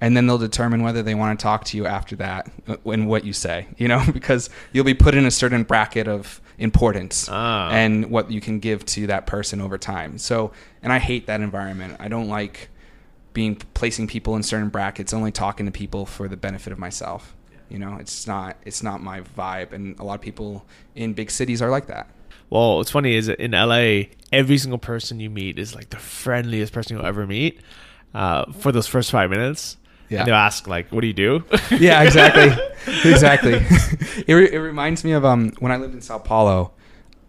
[SPEAKER 2] and then they'll determine whether they want to talk to you after that uh, and what you say. You know, because you'll be put in a certain bracket of importance
[SPEAKER 1] Ah.
[SPEAKER 2] and what you can give to that person over time. So, and I hate that environment. I don't like being placing people in certain brackets, only talking to people for the benefit of myself. You know, it's not it's not my vibe, and a lot of people in big cities are like that.
[SPEAKER 1] Well, what's funny is in LA, every single person you meet is like the friendliest person you'll ever meet uh, for those first five minutes.
[SPEAKER 2] Yeah.
[SPEAKER 1] And they'll ask like, "What do you do?"
[SPEAKER 2] yeah, exactly, exactly. it, re- it reminds me of um, when I lived in Sao Paulo.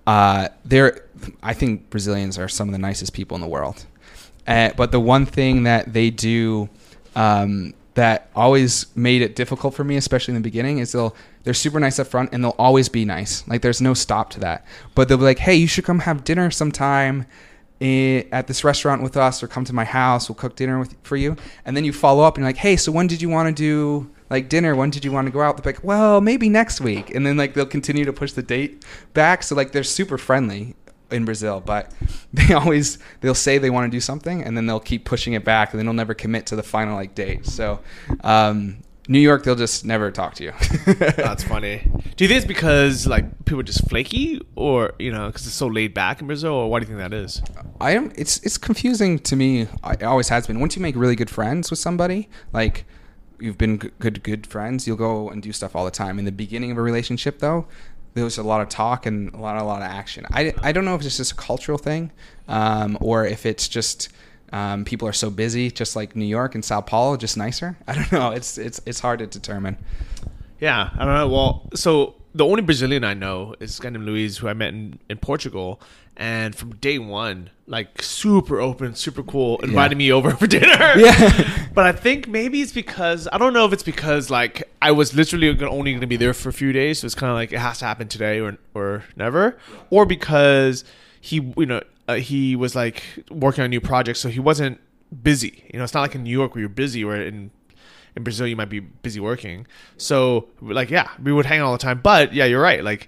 [SPEAKER 2] Uh, there, I think Brazilians are some of the nicest people in the world. Uh, but the one thing that they do um, that always made it difficult for me, especially in the beginning, is they'll they're super nice up front and they'll always be nice. Like there's no stop to that. But they'll be like, "Hey, you should come have dinner sometime." At this restaurant with us, or come to my house. We'll cook dinner with for you, and then you follow up and you're like, "Hey, so when did you want to do like dinner? When did you want to go out?" They're like, "Well, maybe next week," and then like they'll continue to push the date back. So like they're super friendly in Brazil, but they always they'll say they want to do something and then they'll keep pushing it back and then they'll never commit to the final like date. So um, New York, they'll just never talk to you.
[SPEAKER 1] That's funny. Do you think it's because like people are just flaky, or you know, because it's so laid back in Brazil, or why do you think that is?
[SPEAKER 2] I am. It's it's confusing to me. It always has been. Once you make really good friends with somebody, like you've been good good friends, you'll go and do stuff all the time. In the beginning of a relationship, though, there was a lot of talk and a lot a lot of action. I, I don't know if it's just a cultural thing, um, or if it's just um, people are so busy, just like New York and Sao Paulo, just nicer. I don't know. It's it's it's hard to determine.
[SPEAKER 1] Yeah, I don't know. Well, so the only Brazilian I know is this guy named Luis, who I met in, in Portugal, and from day one, like super open, super cool, invited me over for dinner.
[SPEAKER 2] Yeah.
[SPEAKER 1] but I think maybe it's because I don't know if it's because like I was literally only going to be there for a few days, so it's kind of like it has to happen today or or never, or because he you know uh, he was like working on new project, so he wasn't busy. You know, it's not like in New York where you're busy, or in in Brazil you might be busy working. So like yeah, we would hang all the time. But yeah, you're right. Like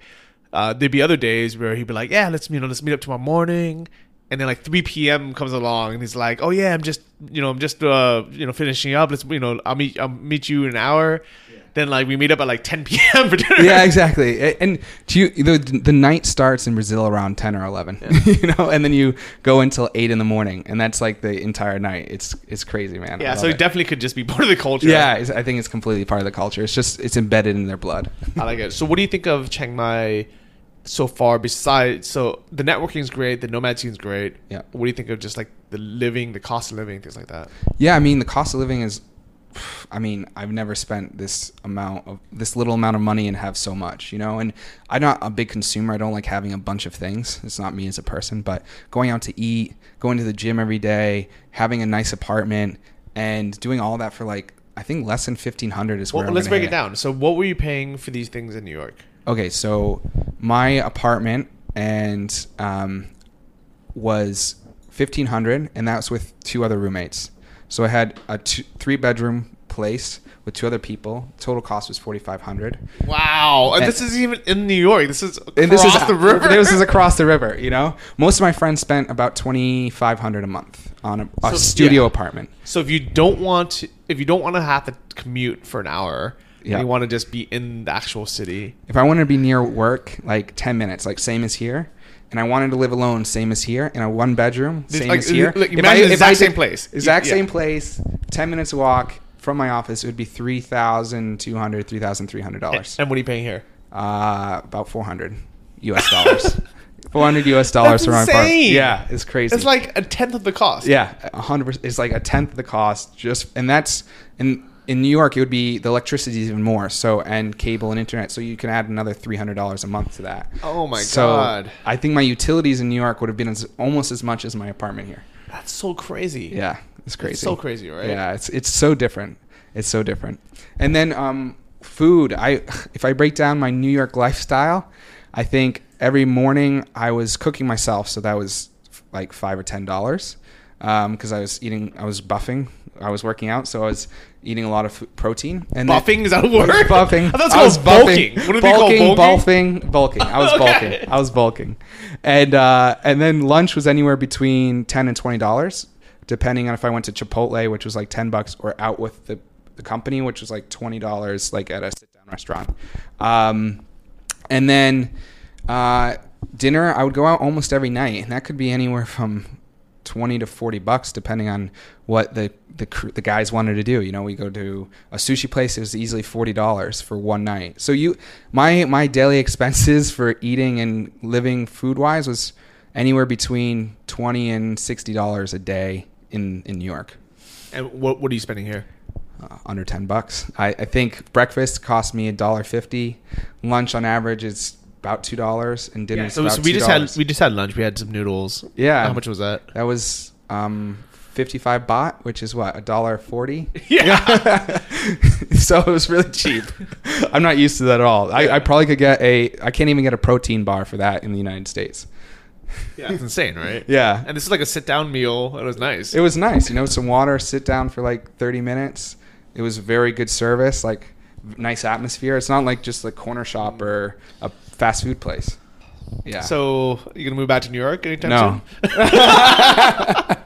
[SPEAKER 1] uh, there'd be other days where he'd be like, yeah, let's you know let's meet up tomorrow morning. And then like 3 p.m. comes along and he's like, oh yeah, I'm just you know I'm just uh you know finishing up. Let's you know I'll meet I'll meet you in an hour. Then like we meet up at like 10 p.m. for dinner.
[SPEAKER 2] yeah, exactly. And do you, the the night starts in Brazil around ten or eleven, you know, and then you go until eight in the morning, and that's like the entire night. It's it's crazy, man.
[SPEAKER 1] Yeah, so it
[SPEAKER 2] it.
[SPEAKER 1] definitely could just be part of the culture.
[SPEAKER 2] yeah, it's, I think it's completely part of the culture. It's just it's embedded in their blood.
[SPEAKER 1] I like it. So, what do you think of Chiang Mai so far? Besides, so the networking is great, the nomad scene is great.
[SPEAKER 2] Yeah.
[SPEAKER 1] What do you think of just like the living, the cost of living, things like that?
[SPEAKER 2] Yeah, I mean the cost of living is. I mean, I've never spent this amount of this little amount of money and have so much, you know. And I'm not a big consumer. I don't like having a bunch of things. It's not me as a person. But going out to eat, going to the gym every day, having a nice apartment, and doing all that for like I think less than fifteen hundred is where.
[SPEAKER 1] Well,
[SPEAKER 2] I'm
[SPEAKER 1] let's break it down. So, what were you paying for these things in New York?
[SPEAKER 2] Okay, so my apartment and um, was fifteen hundred, and that was with two other roommates. So I had a two, three bedroom place with two other people. Total cost was forty five hundred.
[SPEAKER 1] Wow, and
[SPEAKER 2] And-
[SPEAKER 1] this is even in New York. This is across
[SPEAKER 2] And this is
[SPEAKER 1] the river.
[SPEAKER 2] This is across the river. You know, most of my friends spent about twenty five hundred a month on a, a
[SPEAKER 1] So,
[SPEAKER 2] studio
[SPEAKER 1] yeah.
[SPEAKER 2] apartment.
[SPEAKER 1] so if you don't want to, if you don't want to have to commute for an hour, and
[SPEAKER 2] Yeah.
[SPEAKER 1] you want to just be in the actual city.
[SPEAKER 2] If I want to be near work, like ten minutes, like same as here, and I wanted to live alone, same as here, in a one bedroom, same
[SPEAKER 1] like,
[SPEAKER 2] as here.
[SPEAKER 1] like,
[SPEAKER 2] If
[SPEAKER 1] imagine the exact
[SPEAKER 2] did-
[SPEAKER 1] same place.
[SPEAKER 2] exact
[SPEAKER 1] Yeah.
[SPEAKER 2] same place, ten minutes walk from my office, it would be three thousand two hundred, three thousand three hundred dollars.
[SPEAKER 1] And what are you paying here?
[SPEAKER 2] Uh, about four hundred U.S. dollars. Four hundred U.S. dollars for my apartment. Yeah, it's crazy.
[SPEAKER 1] It's like a tenth of the cost.
[SPEAKER 2] Yeah, a hundred percent. It's like a tenth of the cost. Just and that's in in New York, it would be the electricity is even more. So and cable and internet. So you can add another three hundred dollars a month to that.
[SPEAKER 1] Oh my
[SPEAKER 2] so
[SPEAKER 1] God.
[SPEAKER 2] I think my utilities in New York would have been as, almost as much as my apartment here.
[SPEAKER 1] That's so crazy.
[SPEAKER 2] Yeah, it's crazy.
[SPEAKER 1] It's so crazy, right?
[SPEAKER 2] Yeah, it's it's so different. It's so different. And then um, food. I if I break down my New York lifestyle, I think every morning I was cooking myself, so that was like five or ten dollars because I was eating. I was buffing. I was working out, so I was eating a lot of food, protein. And then-
[SPEAKER 1] Buffing is that a word?
[SPEAKER 2] Buffing.
[SPEAKER 1] I thought it's
[SPEAKER 2] I was
[SPEAKER 1] bulking.
[SPEAKER 2] buffing.
[SPEAKER 1] Wouldn't it be called
[SPEAKER 2] bulking,
[SPEAKER 1] bulking?
[SPEAKER 2] bulking, bulking. I was
[SPEAKER 1] Okay.
[SPEAKER 2] bulking. I was bulking, and uh, and then lunch was anywhere between ten and twenty dollars, depending on if I went to Chipotle, which was like ten bucks, or out with the the company, which was like twenty dollars, like at a sit down restaurant. Um, and then uh, dinner, I would go out almost every night, and that could be anywhere from twenty to forty bucks, depending on what the the the guys wanted to do. You know, we go to a sushi place; it was easily forty dollars for one night. So you, my my daily expenses for eating and living food wise was anywhere between twenty and sixty dollars a day in in New York.
[SPEAKER 1] And what what are you spending here?
[SPEAKER 2] Uh, under 10 bucks. I, I think breakfast cost me a dollar fifty. Lunch on average is about two dollars, and dinner.
[SPEAKER 1] so, so we just had we just had lunch. We had some noodles.
[SPEAKER 2] Yeah.
[SPEAKER 1] How much was that?
[SPEAKER 2] That was um, 55 baht, which is what, a dollar 40?
[SPEAKER 1] Yeah.
[SPEAKER 2] so it was really cheap. I'm not used to that at all. I, I probably could get a, I can't even get a protein bar for that in the United States.
[SPEAKER 1] yeah. It's insane, right?
[SPEAKER 2] Yeah.
[SPEAKER 1] And this is like a sit down meal. It was nice.
[SPEAKER 2] It was nice, you know, some water, sit down for like 30 minutes. It was very good service, like nice atmosphere. It's not like just a corner shop or a fast food place. Yeah.
[SPEAKER 1] So you gonna move back to New York anytime
[SPEAKER 2] No.
[SPEAKER 1] soon?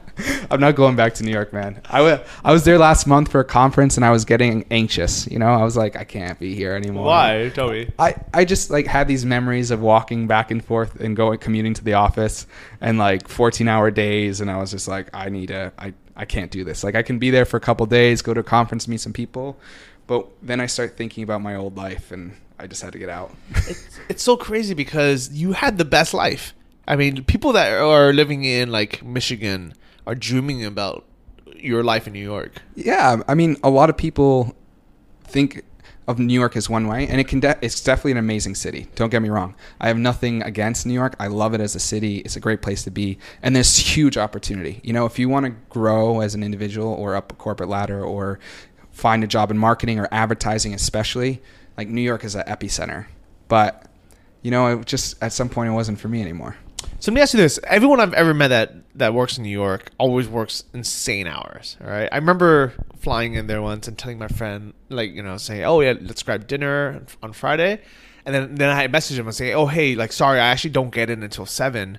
[SPEAKER 2] I'm not going back to New York, man. I wa- I was there last month for a conference and I was getting anxious. You know, I was like, I can't be here anymore.
[SPEAKER 1] Why? Tell me.
[SPEAKER 2] I, I just like had these memories of walking back and forth and going commuting to the office and like 14 hour days and I was just like I need a I, I can't do this. Like I can be there for a couple days, go to a conference, meet some people, but then I start thinking about my old life and I just had to get out.
[SPEAKER 1] it's, it's so crazy because you had the best life. I mean, people that are living in like Michigan are dreaming about your life in New York.
[SPEAKER 2] Yeah, I mean, a lot of people think of New York as one way, and it can. De- it's definitely an amazing city. Don't get me wrong. I have nothing against New York. I love it as a city. It's a great place to be, and there's huge opportunity. You know, if you want to grow as an individual or up a corporate ladder or find a job in marketing or advertising, especially, like New York is an epicenter. But you know, it just at some point it wasn't for me anymore.
[SPEAKER 1] So let me ask you this: Everyone I've ever met that that works in New York always works insane hours. All right, I remember flying in there once and telling my friend, like, you know, say, "Oh yeah, let's grab dinner on Friday," and then then I message him and say, "Oh hey, like, sorry, I actually don't get in until seven.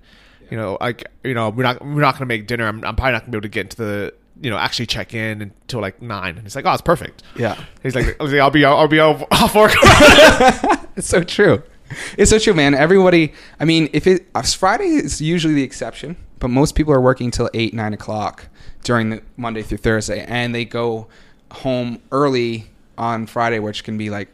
[SPEAKER 1] You know, like, you know, we're not we're not gonna make dinner. I'm, I'm probably not gonna be able to get into the." You know, actually check in until like nine, and he's like, "Oh, it's perfect."
[SPEAKER 2] Yeah.
[SPEAKER 1] He's like, "I was like, "I'll be, I'll be off off work."
[SPEAKER 2] it's so true. It's so true, man. Everybody, I mean, if it uh, Friday is usually the exception, but most people are working till eight, nine o'clock during the Monday through Thursday, and they go home early on Friday, which can be like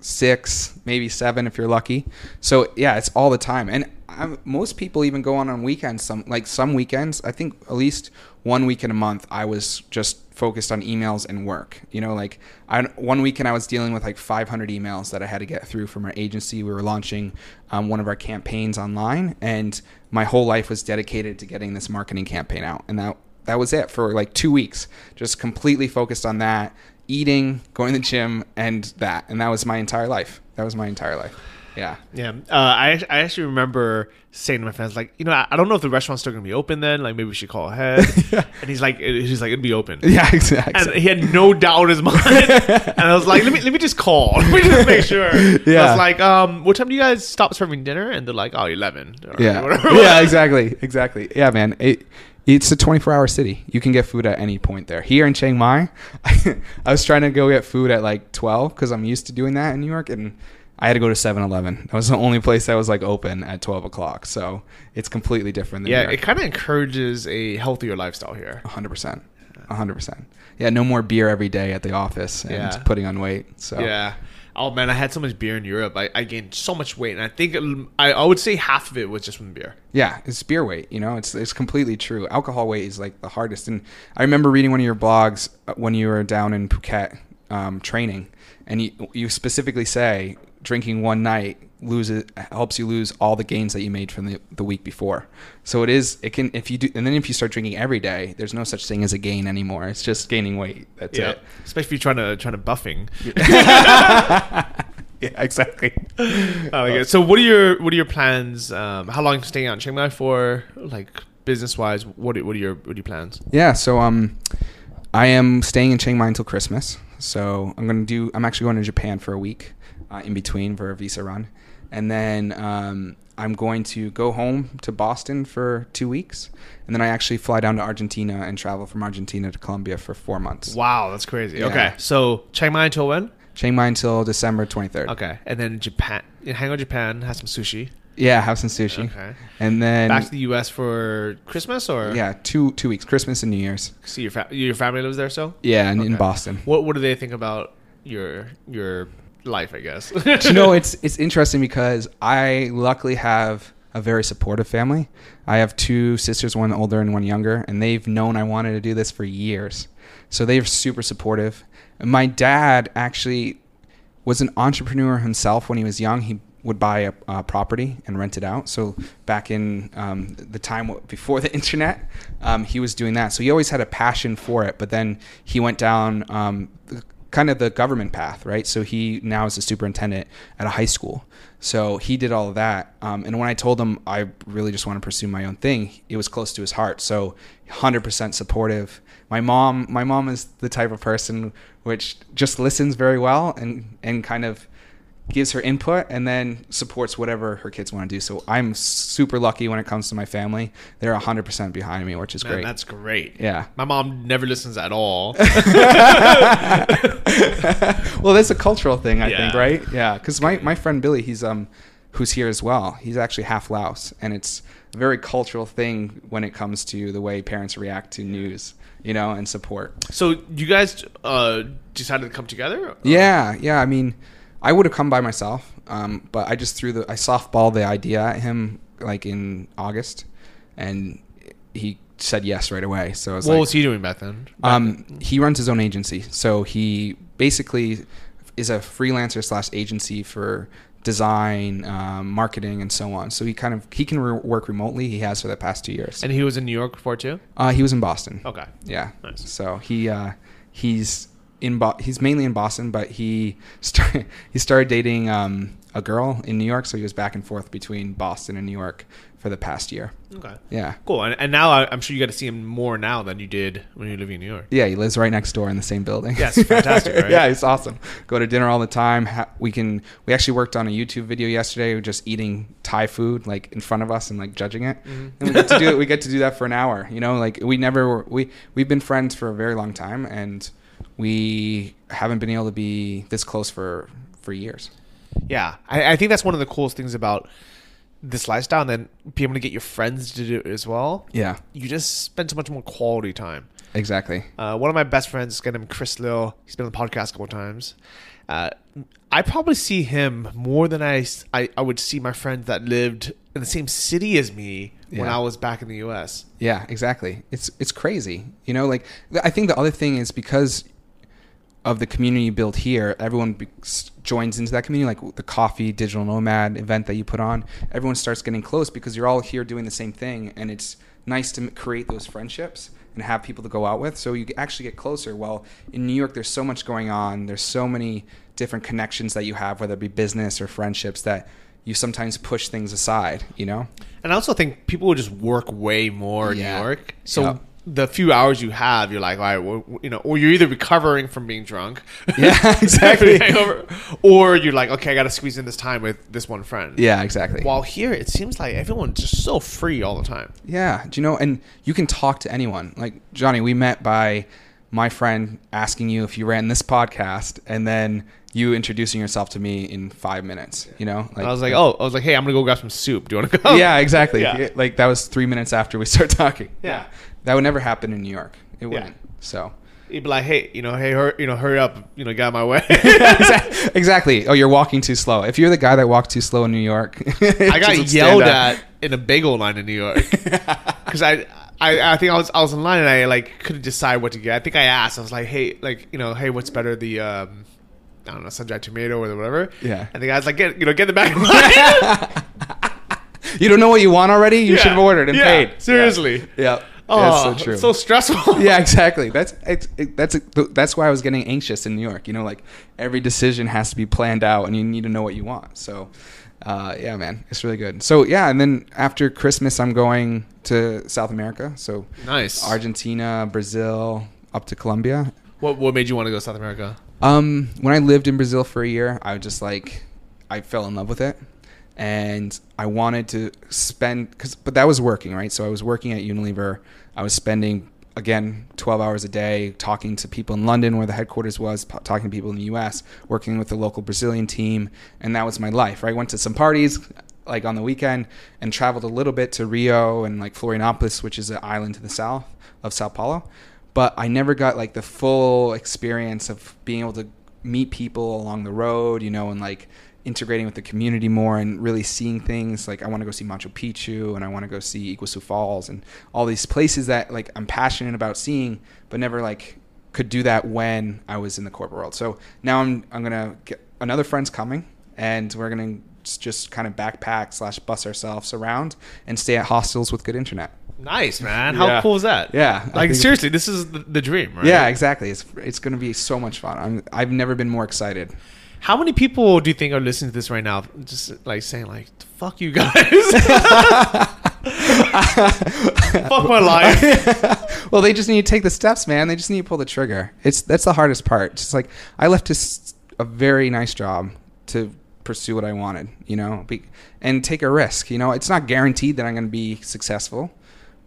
[SPEAKER 2] six, maybe seven if you're lucky. So yeah, it's all the time, and I'm, most people even go on on weekends. Some like some weekends, I think at least one week in a month, I was just focused on emails and work. You know, like I, one weekend I was dealing with like 500 emails that I had to get through from our agency. We were launching um, one of our campaigns online, and my whole life was dedicated to getting this marketing campaign out, and that that was it for like two weeks. Just completely focused on that, eating, going to the gym, and that, and that was my entire life. That was my entire life. Yeah.
[SPEAKER 1] Yeah, uh, I I actually remember saying to my friends like, you know, I, I don't know if the restaurant's still gonna be open then. Like maybe we should call ahead. And he's like, he's like, it'd be open.
[SPEAKER 2] Yeah, exactly.
[SPEAKER 1] And he had no doubt in his mind. and I was like, let me let me just call. Let me just make sure. yeah. I
[SPEAKER 2] Yeah.
[SPEAKER 1] was like, um, what time do you guys stop serving dinner? And they're like, oh, 11. or
[SPEAKER 2] yeah.
[SPEAKER 1] whatever.
[SPEAKER 2] yeah, exactly. Exactly. Yeah, man. It, it's a 24 hour city. You can get food at any point there. Here in Chiang Mai, I was trying to go get food at like 12 because I'm used to doing that in New York. And I had to go to 7-Eleven. That was the only place that was like open at 12 o'clock. So it's completely different than
[SPEAKER 1] Yeah, it kind of encourages a healthier lifestyle here.
[SPEAKER 2] 100%. 100%. Yeah, no more beer every day at the office and
[SPEAKER 1] Yeah.
[SPEAKER 2] putting on weight. So
[SPEAKER 1] Yeah. Oh man, I had so much beer in Europe. I, I gained so much weight, and I think it- I, I would say half of it was just from beer.
[SPEAKER 2] Yeah, it's beer weight. You know, it's it's completely true. Alcohol weight is like the hardest. And I remember reading one of your blogs uh, when you were down in Phuket um, training, and you you specifically say drinking one night loses helps you lose all the gains that you made from the, the week before. So it is it can if you do and then if you start drinking every day, there's no such thing as a gain anymore. It's just gaining weight. That's
[SPEAKER 1] Yeah,
[SPEAKER 2] it.
[SPEAKER 1] especially if you're trying to trying to buffing.
[SPEAKER 2] Yeah, exactly.
[SPEAKER 1] Like it. So, what are your what are your plans? Um, how long are you staying out in Chiang Mai for? Like business wise, what are, what are your what are your plans?
[SPEAKER 2] Yeah, so um, I am staying in Chiang Mai until Christmas. So I'm gonna do. I'm actually going to Japan for a week, uh, in between for a visa run, and then um, I'm going to go home to Boston for two weeks, and then I actually fly down to Argentina and travel from Argentina to Colombia for four months.
[SPEAKER 1] Wow, that's crazy.
[SPEAKER 2] Yeah.
[SPEAKER 1] Okay, so Chiang Mai until when?
[SPEAKER 2] Chiang Mai until December 23rd.
[SPEAKER 1] Okay, and then Japan. Hang out Japan, have some sushi.
[SPEAKER 2] Yeah, have some sushi,
[SPEAKER 1] Okay,
[SPEAKER 2] and then
[SPEAKER 1] back to the U.S. for Christmas or
[SPEAKER 2] yeah, two two weeks, Christmas and New Year's.
[SPEAKER 1] See your fa- your family lives there, so
[SPEAKER 2] Yeah, and in Boston.
[SPEAKER 1] what what do they think about your your life? I guess.
[SPEAKER 2] you know, it's it's interesting because I luckily have a very supportive family. I have two sisters, one older and one younger, and they've known I wanted to do this for years. So they're super supportive. And my dad actually was an entrepreneur himself when he was young. He would buy a, a property and rent it out. So back in um, the time before the internet, um, he was doing that. So he always had a passion for it. But then he went down um, kind of the government path, right? So he now is a superintendent at a high school. So he did all of that. Um, and when I told him I really just want to pursue my own thing, it was close to his heart. So 100% supportive. My mom, my mom is the type of person which just listens very well and and kind of gives her input and then supports whatever her kids want to do. So I'm super lucky when it comes to my family. They're 100% behind me, which is
[SPEAKER 1] Man,
[SPEAKER 2] great.
[SPEAKER 1] that's great.
[SPEAKER 2] Yeah.
[SPEAKER 1] My mom never listens at all.
[SPEAKER 2] well, that's a cultural thing, I
[SPEAKER 1] Yeah.
[SPEAKER 2] think, right? Yeah, because my, my friend Billy, he's um, who's here as well. He's actually half Laos, and it's a very cultural thing when it comes to the way parents react to news, you know, and support.
[SPEAKER 1] so you guys uh, decided to come together?
[SPEAKER 2] Yeah, yeah. I mean, I would have come by myself, um, but I just threw the I softballed the idea at him like in August, and he said yes right away. So I was
[SPEAKER 1] What
[SPEAKER 2] like,
[SPEAKER 1] was he doing back then?
[SPEAKER 2] Um, he runs his own agency, so he basically is a freelancer slash agency for design, um, marketing, and so on. So he kind of he can re- work remotely. He has for the past two years.
[SPEAKER 1] and he was in New York before too.
[SPEAKER 2] Uh, he was in Boston.
[SPEAKER 1] Okay.
[SPEAKER 2] Yeah.
[SPEAKER 1] Nice.
[SPEAKER 2] So he uh, he's in Bo- he's mainly in Boston, but he started he started dating um, a girl in New York, so he was back and forth between Boston and New York for the past year.
[SPEAKER 1] Okay.
[SPEAKER 2] Yeah.
[SPEAKER 1] Cool. And, and now I, I'm sure you got to see him more now than you did when you were living in New York.
[SPEAKER 2] Yeah, he lives right next door in the same building.
[SPEAKER 1] Yes, fantastic, right?
[SPEAKER 2] yeah, it's awesome. Go to dinner all the time. We can. We actually worked on a YouTube video yesterday, of just eating Thai food like in front of us and like judging it.
[SPEAKER 1] Mm-hmm.
[SPEAKER 2] And we get to do it. We get to do that for an hour. You know, like we never were, we we've been friends for a very long time, and we haven't been able to be this close for for years.
[SPEAKER 1] Yeah, I, I think that's one of the coolest things about this lifestyle, and then be able to get your friends to do it as well.
[SPEAKER 2] Yeah,
[SPEAKER 1] You just spend so much more quality time.
[SPEAKER 2] exactly.
[SPEAKER 1] Uh, one of my best friends, guy named Chris Lill, he's been on the podcast a couple of times. Uh, I probably see him more than I I would see my friends that lived in the same city as me when I was back in the U.S.
[SPEAKER 2] Yeah, exactly. It's it's crazy. You know, like I think the other thing is because of the community built here, everyone be, joins into that community. Like the coffee digital nomad event that you put on, everyone starts getting close because you're all here doing the same thing, and it's nice to create those friendships and have people to go out with. So you actually get closer. Well, in New York, there's so much going on. There's so many different connections that you have, whether it be business or friendships, that you sometimes push things aside. You know.
[SPEAKER 1] And I also think people would just work way more in New York. So
[SPEAKER 2] Yeah.
[SPEAKER 1] The few hours you have, you're like, all right, well, you know, or you're either recovering from being drunk,
[SPEAKER 2] Yeah, exactly.
[SPEAKER 1] hangover, or you're like, okay, I got to squeeze in this time with this one friend.
[SPEAKER 2] Yeah, exactly.
[SPEAKER 1] While here, it seems like everyone's just so free all the time.
[SPEAKER 2] Yeah, do you know? And you can talk to anyone. Like Johnny, we met by my friend asking you if you ran this podcast and then you introducing yourself to me in five minutes. You know,
[SPEAKER 1] I was like, oh, I was like, hey, I'm gonna go grab some soup. Do you want to go?
[SPEAKER 2] yeah, exactly.
[SPEAKER 1] Yeah.
[SPEAKER 2] Like that was three minutes after we start talking.
[SPEAKER 1] Yeah.
[SPEAKER 2] That would never happen in New York. It
[SPEAKER 1] Yeah.
[SPEAKER 2] wouldn't. So.
[SPEAKER 1] He'd be like, hey, you know, hey, hur- you know, hurry up, you know, get out of my way.
[SPEAKER 2] Exactly. Oh, you're walking too slow. If you're the guy that walked too slow in New York,
[SPEAKER 1] I got yelled at in a bagel line in New York because I, I, I think I was I was in line and I like couldn't decide what to get. I think I asked. I was like, hey, like you know, hey, what's better, the um, I don't know, sun-dried tomato or the whatever.
[SPEAKER 2] Yeah.
[SPEAKER 1] And the guy's like, get you know, get the back of line.
[SPEAKER 2] You don't know what you want already. You
[SPEAKER 1] Yeah.
[SPEAKER 2] should have ordered and
[SPEAKER 1] Yeah,
[SPEAKER 2] paid.
[SPEAKER 1] seriously.
[SPEAKER 2] Yeah.
[SPEAKER 1] Oh,
[SPEAKER 2] That's so true.
[SPEAKER 1] it's so stressful.
[SPEAKER 2] yeah, exactly. That's it's, it, that's that's why I was getting anxious in New York. You know, like every decision has to be planned out, and you need to know what you want. So, uh, yeah, man, it's really good. So yeah, and then after Christmas, I'm going to South America. So
[SPEAKER 1] Nice.
[SPEAKER 2] Argentina, Brazil, up to Colombia.
[SPEAKER 1] What what made you want to go to South America?
[SPEAKER 2] Um, when I lived in Brazil for a year, I was just like, I fell in love with it, and I wanted to spend because, but that was working, right? So I was working at Unilever. I was spending again 12 hours a day talking to people in London, where the headquarters was, talking to people in the U.S., working with the local Brazilian team, and that was my life. Right? Went to some parties like on the weekend and traveled a little bit to Rio and like Florianopolis, which is an island to the south of Sao Paulo but I never got like the full experience of being able to meet people along the road, you know, and like integrating with the community more and really seeing things like I want to go see Machu Picchu and I want to go see Iguazu Falls and all these places that like I'm passionate about seeing, but never like could do that when I was in the corporate world. So now I'm I'm gonna get another friend's coming and we're gonna just kind of backpack slash bus ourselves around and stay at hostels with good internet.
[SPEAKER 1] Nice, man. How
[SPEAKER 2] Yeah.
[SPEAKER 1] cool is that?
[SPEAKER 2] Yeah,
[SPEAKER 1] Like seriously, this is the, the dream, right?
[SPEAKER 2] Yeah, exactly. It's it's going to be so much fun. I'm I've never been more excited.
[SPEAKER 1] How many people do you think are listening to this right now, just like saying like, "Fuck you guys, fuck my life."
[SPEAKER 2] well, they just need to take the steps, man. They just need to pull the trigger. It's that's the hardest part. Just like I left this, a very nice job to pursue what I wanted, you know, be, and take a risk. You know, it's not guaranteed that I'm going to be successful,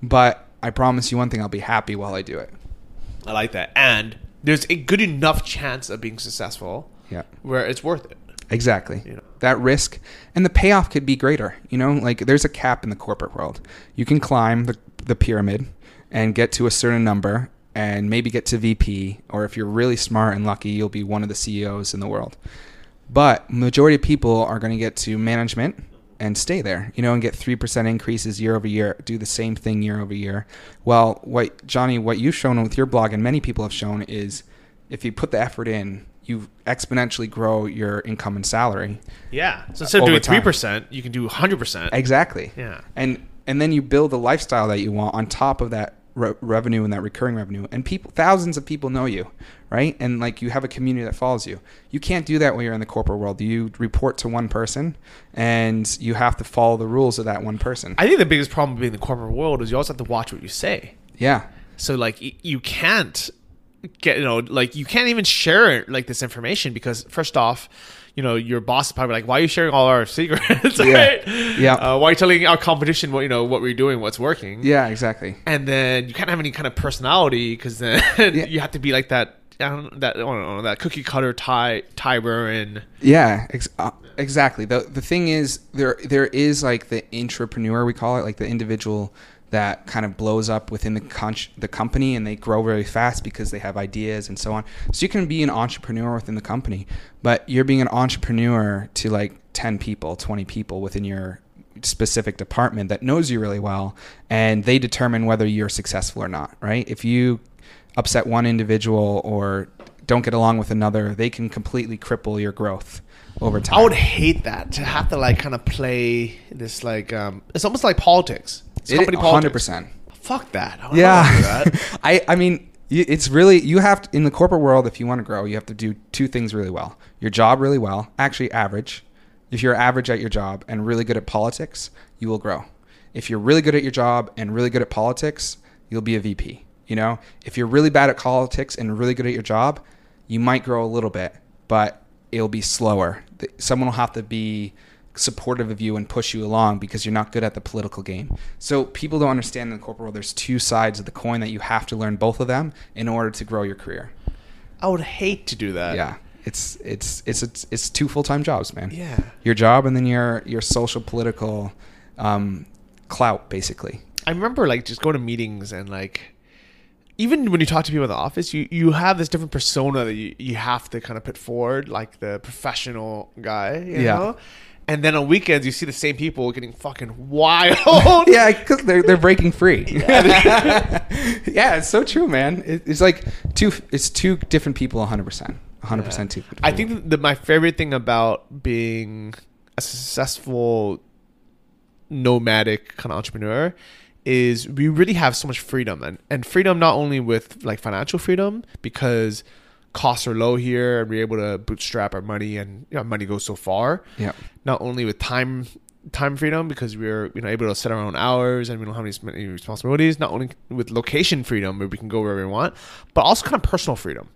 [SPEAKER 2] but I promise you one thing: I'll be happy while I do it.
[SPEAKER 1] I like that, and there's a good enough chance of being successful
[SPEAKER 2] Yeah.
[SPEAKER 1] where it's worth it.
[SPEAKER 2] Exactly.
[SPEAKER 1] You know.
[SPEAKER 2] That risk and the payoff could be greater. You know, like there's a cap in the corporate world. You can climb the, the pyramid and get to a certain number and maybe get to VP, or if you're really smart and lucky, you'll be one of the CEOs in the world. But majority of people are going to get to management and stay there, you know, and get 3% increases year over year, do the same thing year over year. Well, what Johnny, what you've shown with your blog and many people have shown is if you put the effort in, you exponentially grow your income and salary.
[SPEAKER 1] Yeah. So instead of doing three percent, you can do hundred percent.
[SPEAKER 2] Exactly.
[SPEAKER 1] Yeah.
[SPEAKER 2] And and then you build a lifestyle that you want on top of that re- revenue and that recurring revenue. And people, thousands of people know you, right? And like you have a community that follows you. You can't do that when you're in the corporate world. You report to one person, and you have to follow the rules of that one person.
[SPEAKER 1] I think the biggest problem being the corporate world is you also have to watch what you say.
[SPEAKER 2] yeah.
[SPEAKER 1] So like you can't get you know like you can't even share like this information because first off, you know your boss is probably like, why are you sharing all our secrets?
[SPEAKER 2] Yeah.
[SPEAKER 1] right?
[SPEAKER 2] Yeah.
[SPEAKER 1] Uh, why are you telling our competition what you know what we're doing, what's working?
[SPEAKER 2] Yeah. Exactly.
[SPEAKER 1] And then you can't have any kind of personality because then you have to be like that. I don't know, that I don't know that cookie cutter Ty Ty Burren.
[SPEAKER 2] Yeah, ex- uh, exactly. the The thing is, there there is like the entrepreneur we call it, like the individual that kind of blows up within the con- the company, and they grow very fast because they have ideas and so on. So you can be an entrepreneur within the company, but you're being an entrepreneur to like ten people, twenty people within your specific department that knows you really well, and they determine whether you're successful or not. Right? If you upset one individual or don't get along with another, they can completely cripple your growth over time.
[SPEAKER 1] I would hate that to have to like kind of play this like um it's almost like politics. It's
[SPEAKER 2] It-
[SPEAKER 1] company
[SPEAKER 2] 100%.
[SPEAKER 1] politics. Fuck that. I
[SPEAKER 2] Yeah.
[SPEAKER 1] that.
[SPEAKER 2] I, I mean, it's really, you have to, in the corporate world, if you want to grow, you have to do two things really well. Your job really well, actually average. If you're average at your job and really good at politics, you will grow. If you're really good at your job and really good at politics, you'll be a VP. You know, if you're really bad at politics and really good at your job, you might grow a little bit, but it'll be slower. Someone will have to be supportive of you and push you along because you're not good at the political game. So people don't understand in the corporate world there's two sides of the coin that you have to learn both of them in order to grow your career.
[SPEAKER 1] I would hate to do that.
[SPEAKER 2] Yeah. It's it's it's it's, it's two full-time jobs, man.
[SPEAKER 1] Yeah.
[SPEAKER 2] Your job and then your your social political um, clout basically.
[SPEAKER 1] I remember like just going to meetings and like even when you talk to people in the office, you, you have this different persona that you, you have to kind of put forward, like the professional guy, you
[SPEAKER 2] Yeah.
[SPEAKER 1] know? And then on weekends, you see the same people getting fucking wild.
[SPEAKER 2] yeah, because they're they're breaking free. Yeah, it's so true, man. It, it's like two. It's two different people, 100, percent 100 percent two.
[SPEAKER 1] I think that my favorite thing about being a successful nomadic kind of entrepreneur is we really have so much freedom and, and freedom not only with like financial freedom because costs are low here and we're able to bootstrap our money and you know, money goes so far.
[SPEAKER 2] Yeah.
[SPEAKER 1] not only with time time freedom because we're you know able to set our own hours and we don't have any, many responsibilities not only with location freedom where we can go wherever we want but also kind of personal freedom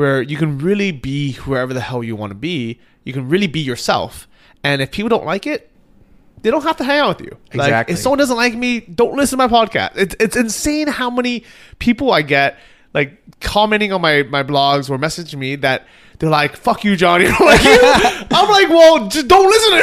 [SPEAKER 1] where you can really be whoever the hell you want to be. You can really be yourself. And if people don't like it they don't have to hang out with you like
[SPEAKER 2] Exactly.
[SPEAKER 1] if someone doesn't like me don't listen to my podcast it's, it's insane how many people i get like commenting on my my blogs or messaging me that they're like, "Fuck you, Johnny." I'm like, you? I'm like, well, just don't listen to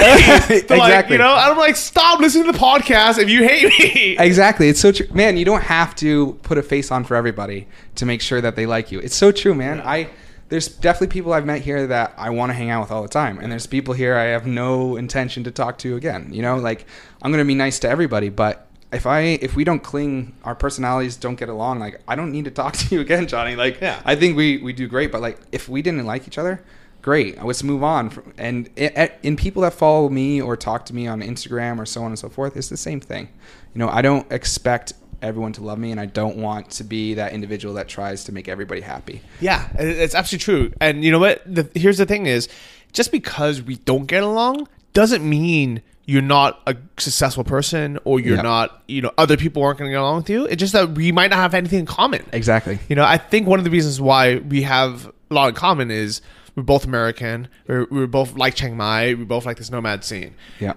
[SPEAKER 1] me. They're Like,
[SPEAKER 2] Exactly.
[SPEAKER 1] you know, I'm like, stop listening to the podcast if you hate me.
[SPEAKER 2] Exactly. It's so true. Man, you don't have to put a face on for everybody to make sure that they like you. It's so true, man. I there's definitely people I've met here that I want to hang out with all the time. And there's people here I have no intention to talk to again. You know, like I'm going to be nice to everybody, but if I if we don't cling, our personalities don't get along. Like I don't need to talk to you again, Johnny. Like
[SPEAKER 1] Yeah.
[SPEAKER 2] I think we we do great, but like if we didn't like each other, great. Let's move on. From- And in people that follow me or talk to me on Instagram or so on and so forth, it's the same thing. You know, I don't expect everyone to love me, and I don't want to be that individual that tries to make everybody happy.
[SPEAKER 1] Yeah, it's absolutely true. And you know what? The, here's the thing: is just because we don't get along doesn't mean you're not a successful person or you're
[SPEAKER 2] Yeah.
[SPEAKER 1] not. You know, other people aren't going to get along with you. It's just that we might not have anything in common.
[SPEAKER 2] Exactly.
[SPEAKER 1] You know, I think one of the reasons why we have a lot in common is we're both American. We're, we're both like Chiang Mai. We both like this nomad scene.
[SPEAKER 2] Yeah.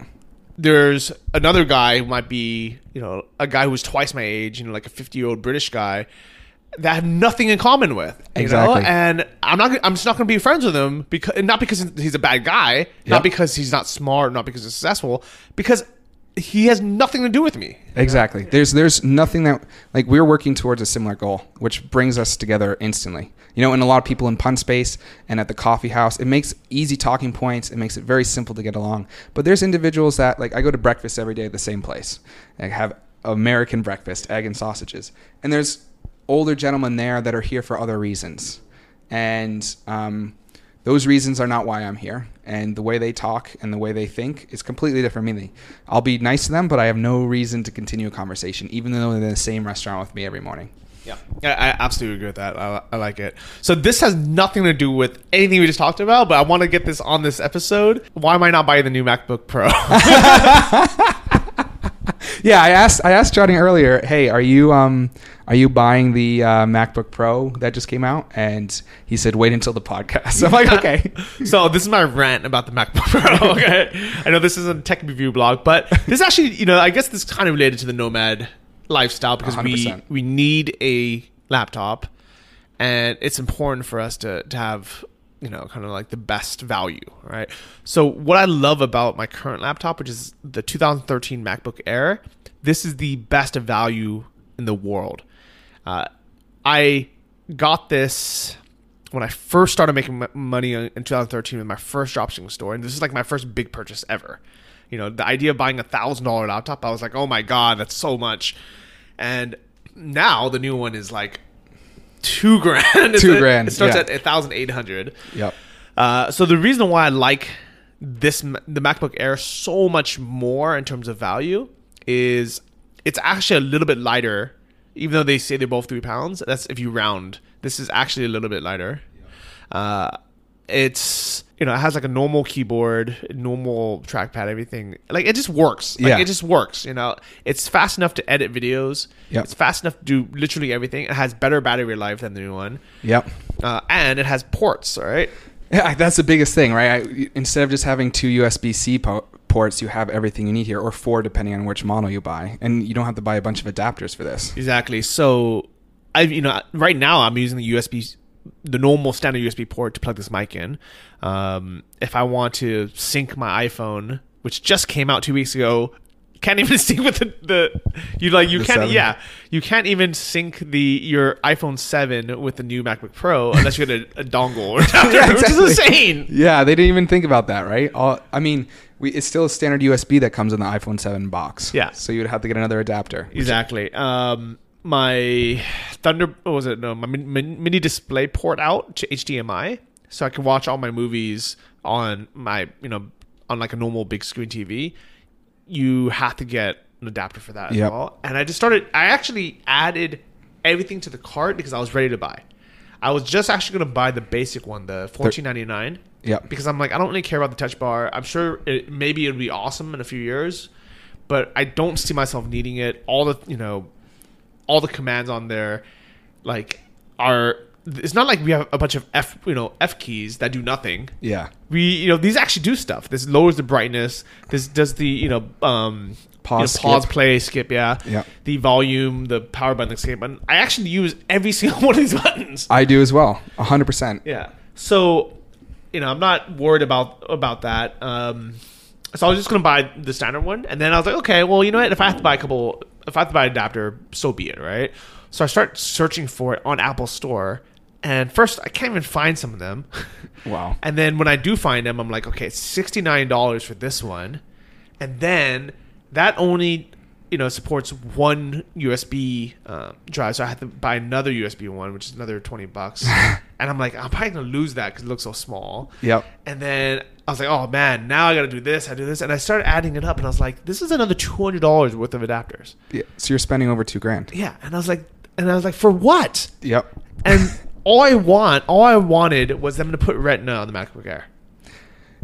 [SPEAKER 1] There's another guy who might be, you know, a guy who's twice my age, you know, like a 50 year old British guy that I have nothing in common with. You
[SPEAKER 2] Exactly.
[SPEAKER 1] Know? And I'm not. I'm just not going to be friends with him because not because he's a bad guy,
[SPEAKER 2] Yep.
[SPEAKER 1] not because he's not smart, not because he's successful, because he has nothing to do with me.
[SPEAKER 2] Exactly. There's there's nothing that like we're working towards a similar goal, which brings us together instantly. You know, and a lot of people in Punspace and at the coffee house, it makes easy talking points. It makes it very simple to get along. But there's individuals that like I go to breakfast every day at the same place. I have American breakfast, egg and sausages, and there's older gentlemen there that are here for other reasons, and um, those reasons are not why I'm here. And the way they talk and the way they think is completely different from me. I'll be nice to them, but I have no reason to continue a conversation, even though they're in the same restaurant with me every morning.
[SPEAKER 1] Yeah, I, absolutely agree with that. I, I like it. So this has nothing to do with anything we just talked about, but I want to get this on this episode. Why am I not buying the new MacBook Pro?
[SPEAKER 2] Yeah, I asked I asked Johnny earlier, hey, are you um are you buying the uh, MacBook Pro that just came out? And he said, wait until the podcast. I'm like, okay.
[SPEAKER 1] so this is my rant about the MacBook Pro. Okay, I know this isn't a tech review blog, but this actually, you know, I guess this is kind of related to the nomad lifestyle because we
[SPEAKER 2] 100%.
[SPEAKER 1] we need a laptop, and it's important for us to to have you know kind of like the best value, right? So what I love about my current laptop, which is the 2013 MacBook Air, this is the best value in the world. Uh, I got this when I first started making money in in 2013 with my first dropshipping store, and this is like my first big purchase ever. You know, the idea of buying a thousand dollar laptop, I was like, oh my god, that's so much. And now the new one is like two grand.
[SPEAKER 2] Two grand,
[SPEAKER 1] It starts
[SPEAKER 2] yeah.
[SPEAKER 1] at a thousand eight hundred.
[SPEAKER 2] Yep.
[SPEAKER 1] Uh, so the reason why I like this the MacBook Air so much more in terms of value is it's actually a little bit lighter, even though they say they're both three pounds. That's if you round. This is actually a little bit lighter. Uh, it's you know it has like a normal keyboard, normal trackpad, everything. Like it just works. Like
[SPEAKER 2] Yeah.
[SPEAKER 1] it just works. You know, it's fast enough to edit videos.
[SPEAKER 2] Yep.
[SPEAKER 1] It's fast enough to do literally everything. It has better battery life than the new one,
[SPEAKER 2] Yep.
[SPEAKER 1] uh, and it has ports. All right.
[SPEAKER 2] Yeah, that's the biggest thing, right? I, instead of just having two USB C po- ports, you have everything you need here, or four depending on which model you buy, and you don't have to buy a bunch of adapters for this.
[SPEAKER 1] Exactly. So, I you know right now I'm using the USB, the normal standard USB port to plug this mic in. Um, if I want to sync my iPhone, which just came out two weeks ago, can't even sync with the, the you like you
[SPEAKER 2] The
[SPEAKER 1] can't
[SPEAKER 2] 7.
[SPEAKER 1] yeah you can't even sync the your iPhone seven with the new MacBook Pro unless you get a, a dongle or adapter,
[SPEAKER 2] Yeah,
[SPEAKER 1] which is insane.
[SPEAKER 2] Yeah, they didn't even think about that, right? All, I mean, we, it's still a standard USB that comes in the iPhone 7 box.
[SPEAKER 1] Yeah.
[SPEAKER 2] So you'd have to get another adapter.
[SPEAKER 1] Exactly. Um, my Thunder what was it? No, my min- min- mini display port out to HDMI, so I can watch all my movies on my you know on like a normal big screen TV. You have to get an adapter for that as
[SPEAKER 2] Yep.
[SPEAKER 1] well. And I just started. I actually added everything to the cart because I was ready to buy. I was just actually going to buy the basic one, the fourteen ninety nine.
[SPEAKER 2] Yep.
[SPEAKER 1] Because I'm like, I don't really care about the touch bar. I'm sure it, maybe it'd be awesome in a few years, but I don't see myself needing it. All the you know, all the commands on there, like are. It's not like we have a bunch of F you know F keys that do nothing.
[SPEAKER 2] Yeah.
[SPEAKER 1] We you know these actually do stuff. This lowers the brightness. This does the you know um
[SPEAKER 2] Pause,
[SPEAKER 1] you know, pause
[SPEAKER 2] skip.
[SPEAKER 1] play skip yeah
[SPEAKER 2] Yeah.
[SPEAKER 1] the volume the power button the escape button. I actually use every single one of these buttons.
[SPEAKER 2] I do as well. 100%.
[SPEAKER 1] Yeah. So, you know, I'm not worried about about that. Um, so I was just gonna buy the standard one, and then I was like, okay, well, you know what? If I have to buy a couple, if I have to buy an adapter, so be it, right? So I start searching for it on Apple Store, and first I can't even find some of them.
[SPEAKER 2] Wow.
[SPEAKER 1] And then when I do find them, I'm like, okay, it's sixty nine dollars for this one, and then that only you know supports one USB uh, drive, so I have to buy another USB one, which is another twenty bucks. and I'm like, I'm probably gonna lose that because it looks so small.
[SPEAKER 2] Yep.
[SPEAKER 1] And then I was like, oh man, now I got to do this, I do this, and I started adding it up, and I was like, this is another two hundred dollars worth of adapters.
[SPEAKER 2] Yeah. So you're spending over two grand.
[SPEAKER 1] Yeah, and I was like, and I was like, for what?
[SPEAKER 2] Yep.
[SPEAKER 1] And all I want, all I wanted was them to put Retina on the MacBook Air.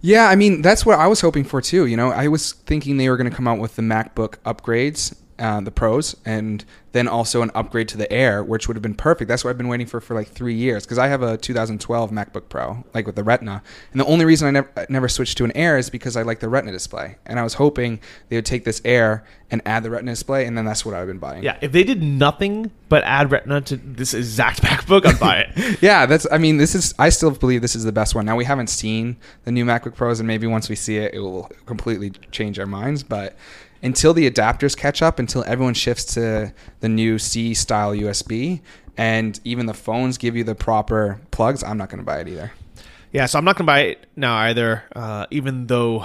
[SPEAKER 2] Yeah, I mean that's what I was hoping for too. You know, I was thinking they were going to come out with the MacBook upgrades, uh, the Pros, and then also an upgrade to the Air, which would have been perfect. That's what I've been waiting for for like three years because I have a 2012 MacBook Pro, like with the Retina, and the only reason I never I never switched to an Air is because I like the Retina display, and I was hoping they would take this Air and add the Retina display, and then that's what I've been buying.
[SPEAKER 1] Yeah, if they did nothing but add Retina to this exact MacBook, I'd buy it.
[SPEAKER 2] Yeah, that's. I mean, this is. I still believe this is the best one. Now we haven't seen the new MacBook Pros, and maybe once we see it, it will completely change our minds. But until the adapters catch up, until everyone shifts to the new C style USB, and even the phones give you the proper plugs, I'm not going to buy it either.
[SPEAKER 1] yeah, so I'm not gonna buy it now either. Uh, even though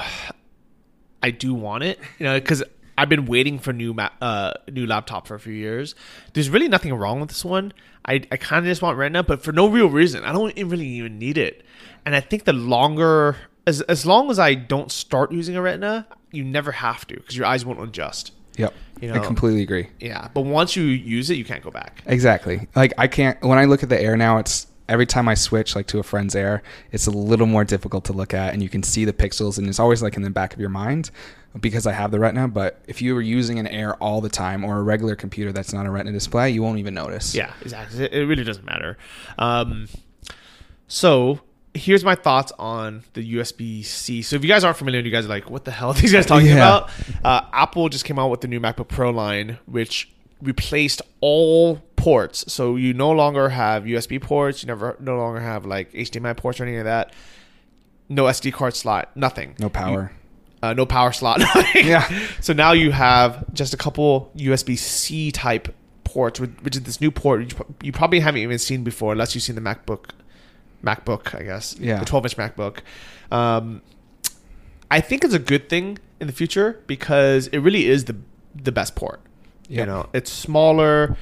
[SPEAKER 1] I do want it, you know, because I've been waiting for new ma- uh, new laptop for a few years. There's really nothing wrong with this one. I, I kind of just want Retina, but for no real reason. I don't really even need it. And I think the longer, as as long as I don't start using a Retina, you never have to because your eyes won't adjust.
[SPEAKER 2] Yep,
[SPEAKER 1] You know, I
[SPEAKER 2] completely agree.
[SPEAKER 1] Yeah, but once you use it, you can't go back.
[SPEAKER 2] Exactly. Like I can't when I look at the air now it's every time I switch like to a friend's air, it's a little more difficult to look at and you can see the pixels and it's always like in the back of your mind because I have the retina, but if you were using an air all the time or a regular computer that's not a retina display, you won't even notice.
[SPEAKER 1] Yeah, exactly. It, it really doesn't matter. Um, so here's my thoughts on the USB C. So if you guys aren't familiar, you guys are like, what the hell are these guys talking
[SPEAKER 2] Yeah.
[SPEAKER 1] about? Uh, Apple just came out with the new MacBook Pro line, which replaced all ports. So you no longer have USB ports. You never no longer have like HDMI ports or anything of that. No SD card slot, nothing.
[SPEAKER 2] No power.
[SPEAKER 1] uh, no power slot.
[SPEAKER 2] Yeah.
[SPEAKER 1] So now you have just a couple USB C type ports, which is this new port you probably haven't even seen before, unless you've seen the MacBook, MacBook, I guess.
[SPEAKER 2] Yeah.
[SPEAKER 1] The 12 inch MacBook. Um, I think it's a good thing in the future because it really is the the best port. You know, it's smaller.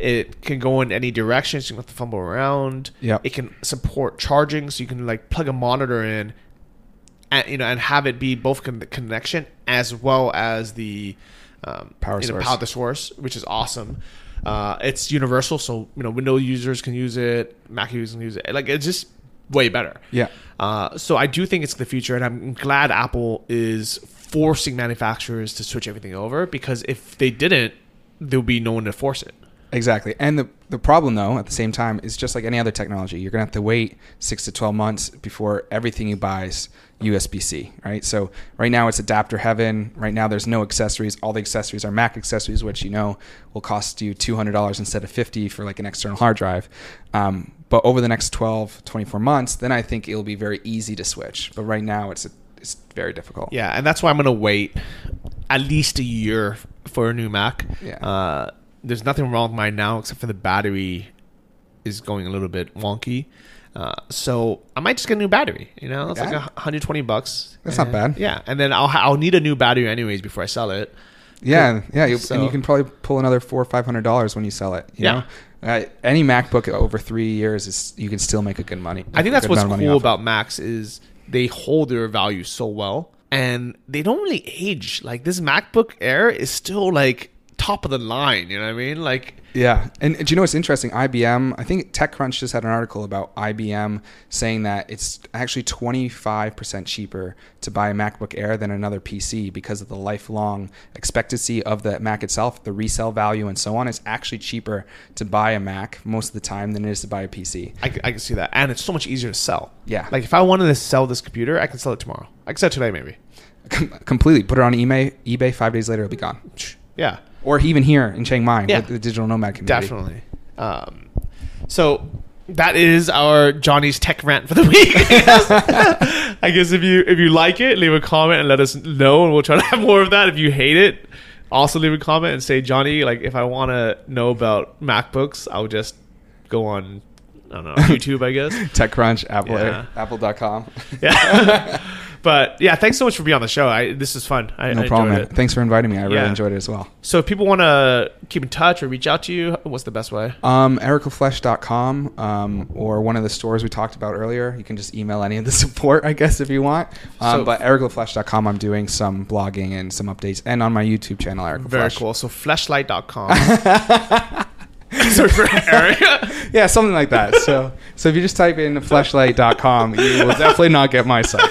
[SPEAKER 1] It can go in any direction, so you don't have to fumble around.
[SPEAKER 2] Yep.
[SPEAKER 1] It can support charging, so you can like plug a monitor in, and you know, and have it be both con- the connection as well as the um,
[SPEAKER 2] Power
[SPEAKER 1] you know,
[SPEAKER 2] source.
[SPEAKER 1] power the source, which is awesome. Uh, it's universal, so you know, Windows users can use it, Mac users can use it. Like it's just way better.
[SPEAKER 2] Yeah.
[SPEAKER 1] Uh, so I do think it's the future, and I'm glad Apple is forcing manufacturers to switch everything over because if they didn't, there would be no one to force it.
[SPEAKER 2] Exactly. And the, the problem, though, at the same time, is just like any other technology. You're going to have to wait six to 12 months before everything you buy is USB C, right? So right now it's adapter heaven. Right now there's no accessories. All the accessories are Mac accessories, which you know will cost you $200 instead of 50 for like an external hard drive. Um, but over the next 12, 24 months, then I think it'll be very easy to switch. But right now it's, a, it's very difficult.
[SPEAKER 1] Yeah, and that's why I'm gonna wait at least a year for a new Mac.
[SPEAKER 2] Yeah.
[SPEAKER 1] Uh, there's nothing wrong with mine now except for the battery is going a little bit wonky. Uh, so I might just get a new battery. You know, it's like
[SPEAKER 2] Yeah.
[SPEAKER 1] a 120 bucks.
[SPEAKER 2] That's not bad.
[SPEAKER 1] Yeah, and then I'll ha- I'll need a new battery anyways before I sell it.
[SPEAKER 2] Yeah, yeah, you,
[SPEAKER 1] So-
[SPEAKER 2] and you can probably pull another four or five hundred dollars when you sell it. You
[SPEAKER 1] Yeah.
[SPEAKER 2] know? uh, any MacBook over three years is you can still make a good money.
[SPEAKER 1] I think that's what's
[SPEAKER 2] amount of money
[SPEAKER 1] cool
[SPEAKER 2] off it.
[SPEAKER 1] about Macs is they hold their value so well and they don't really age. Like this MacBook Air is still like top of the line. You know what I mean? Like
[SPEAKER 2] Yeah, and, and do you know what's interesting? IBM, I think TechCrunch just had an article about IBM saying that it's actually 25% cheaper to buy a MacBook Air than another PC because of the lifelong expectancy of the Mac itself, the resale value, and so on. It's actually cheaper to buy a Mac most of the time than it is to buy a PC.
[SPEAKER 1] I can see that, and it's so much easier to sell.
[SPEAKER 2] Yeah.
[SPEAKER 1] Like if I wanted to sell this computer, I can sell it tomorrow. I can sell it today, maybe.
[SPEAKER 2] Com- completely. Put it on eBay. eBay five days later, it'll be gone.
[SPEAKER 1] Yeah.
[SPEAKER 2] Or even here in Chiang Mai
[SPEAKER 1] Yeah.
[SPEAKER 2] with the digital nomad community.
[SPEAKER 1] Definitely. Um, so that is our Johnny's tech rant for the week. I guess if you if you like it, leave a comment and let us know, and we'll try to have more of that. If you hate it, also leave a comment and say, Johnny, like if I want to know about MacBooks, I'll just go on, I don't know, YouTube, I guess.
[SPEAKER 2] TechCrunch, Apple,
[SPEAKER 1] Yeah.
[SPEAKER 2] Apple.com.
[SPEAKER 1] Yeah. But yeah, thanks so much for being on the show. I this is fun. I,
[SPEAKER 2] No
[SPEAKER 1] I
[SPEAKER 2] problem, man. Thanks for inviting me. I really enjoyed it as well.
[SPEAKER 1] So if people want to keep in touch or reach out to you, what's the best way?
[SPEAKER 2] Um, ericaflesh.com um, or one of the stores we talked about earlier. You can just email any of the support, I guess, if you want. Um,
[SPEAKER 1] So-
[SPEAKER 2] but ericaflesh.com, I'm doing some blogging and some updates, and on my YouTube channel, Eric
[SPEAKER 1] Very
[SPEAKER 2] Flesh.
[SPEAKER 1] cool. So fleshlight.com. Sorry for Eric.
[SPEAKER 2] Yeah, something like that. So, so if you just type in fleshlight.com, you will definitely not get my site.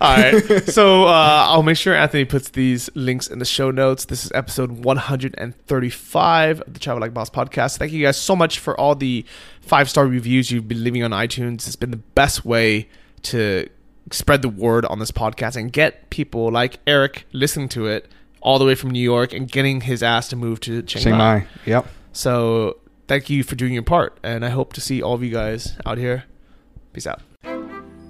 [SPEAKER 1] All right. So uh, I'll make sure Anthony puts these links in the show notes. This is episode 135 of the Travel Like Boss podcast. Thank you guys so much for all the five star reviews you've been leaving on iTunes. It's been the best way to spread the word on this podcast and get people like Eric listening to it all the way from New York and getting his ass to move to Chiang,
[SPEAKER 2] Chiang
[SPEAKER 1] Mai.
[SPEAKER 2] Mai. Yep.
[SPEAKER 1] So thank you for doing your part, and I hope to see all of you guys out here. Peace out.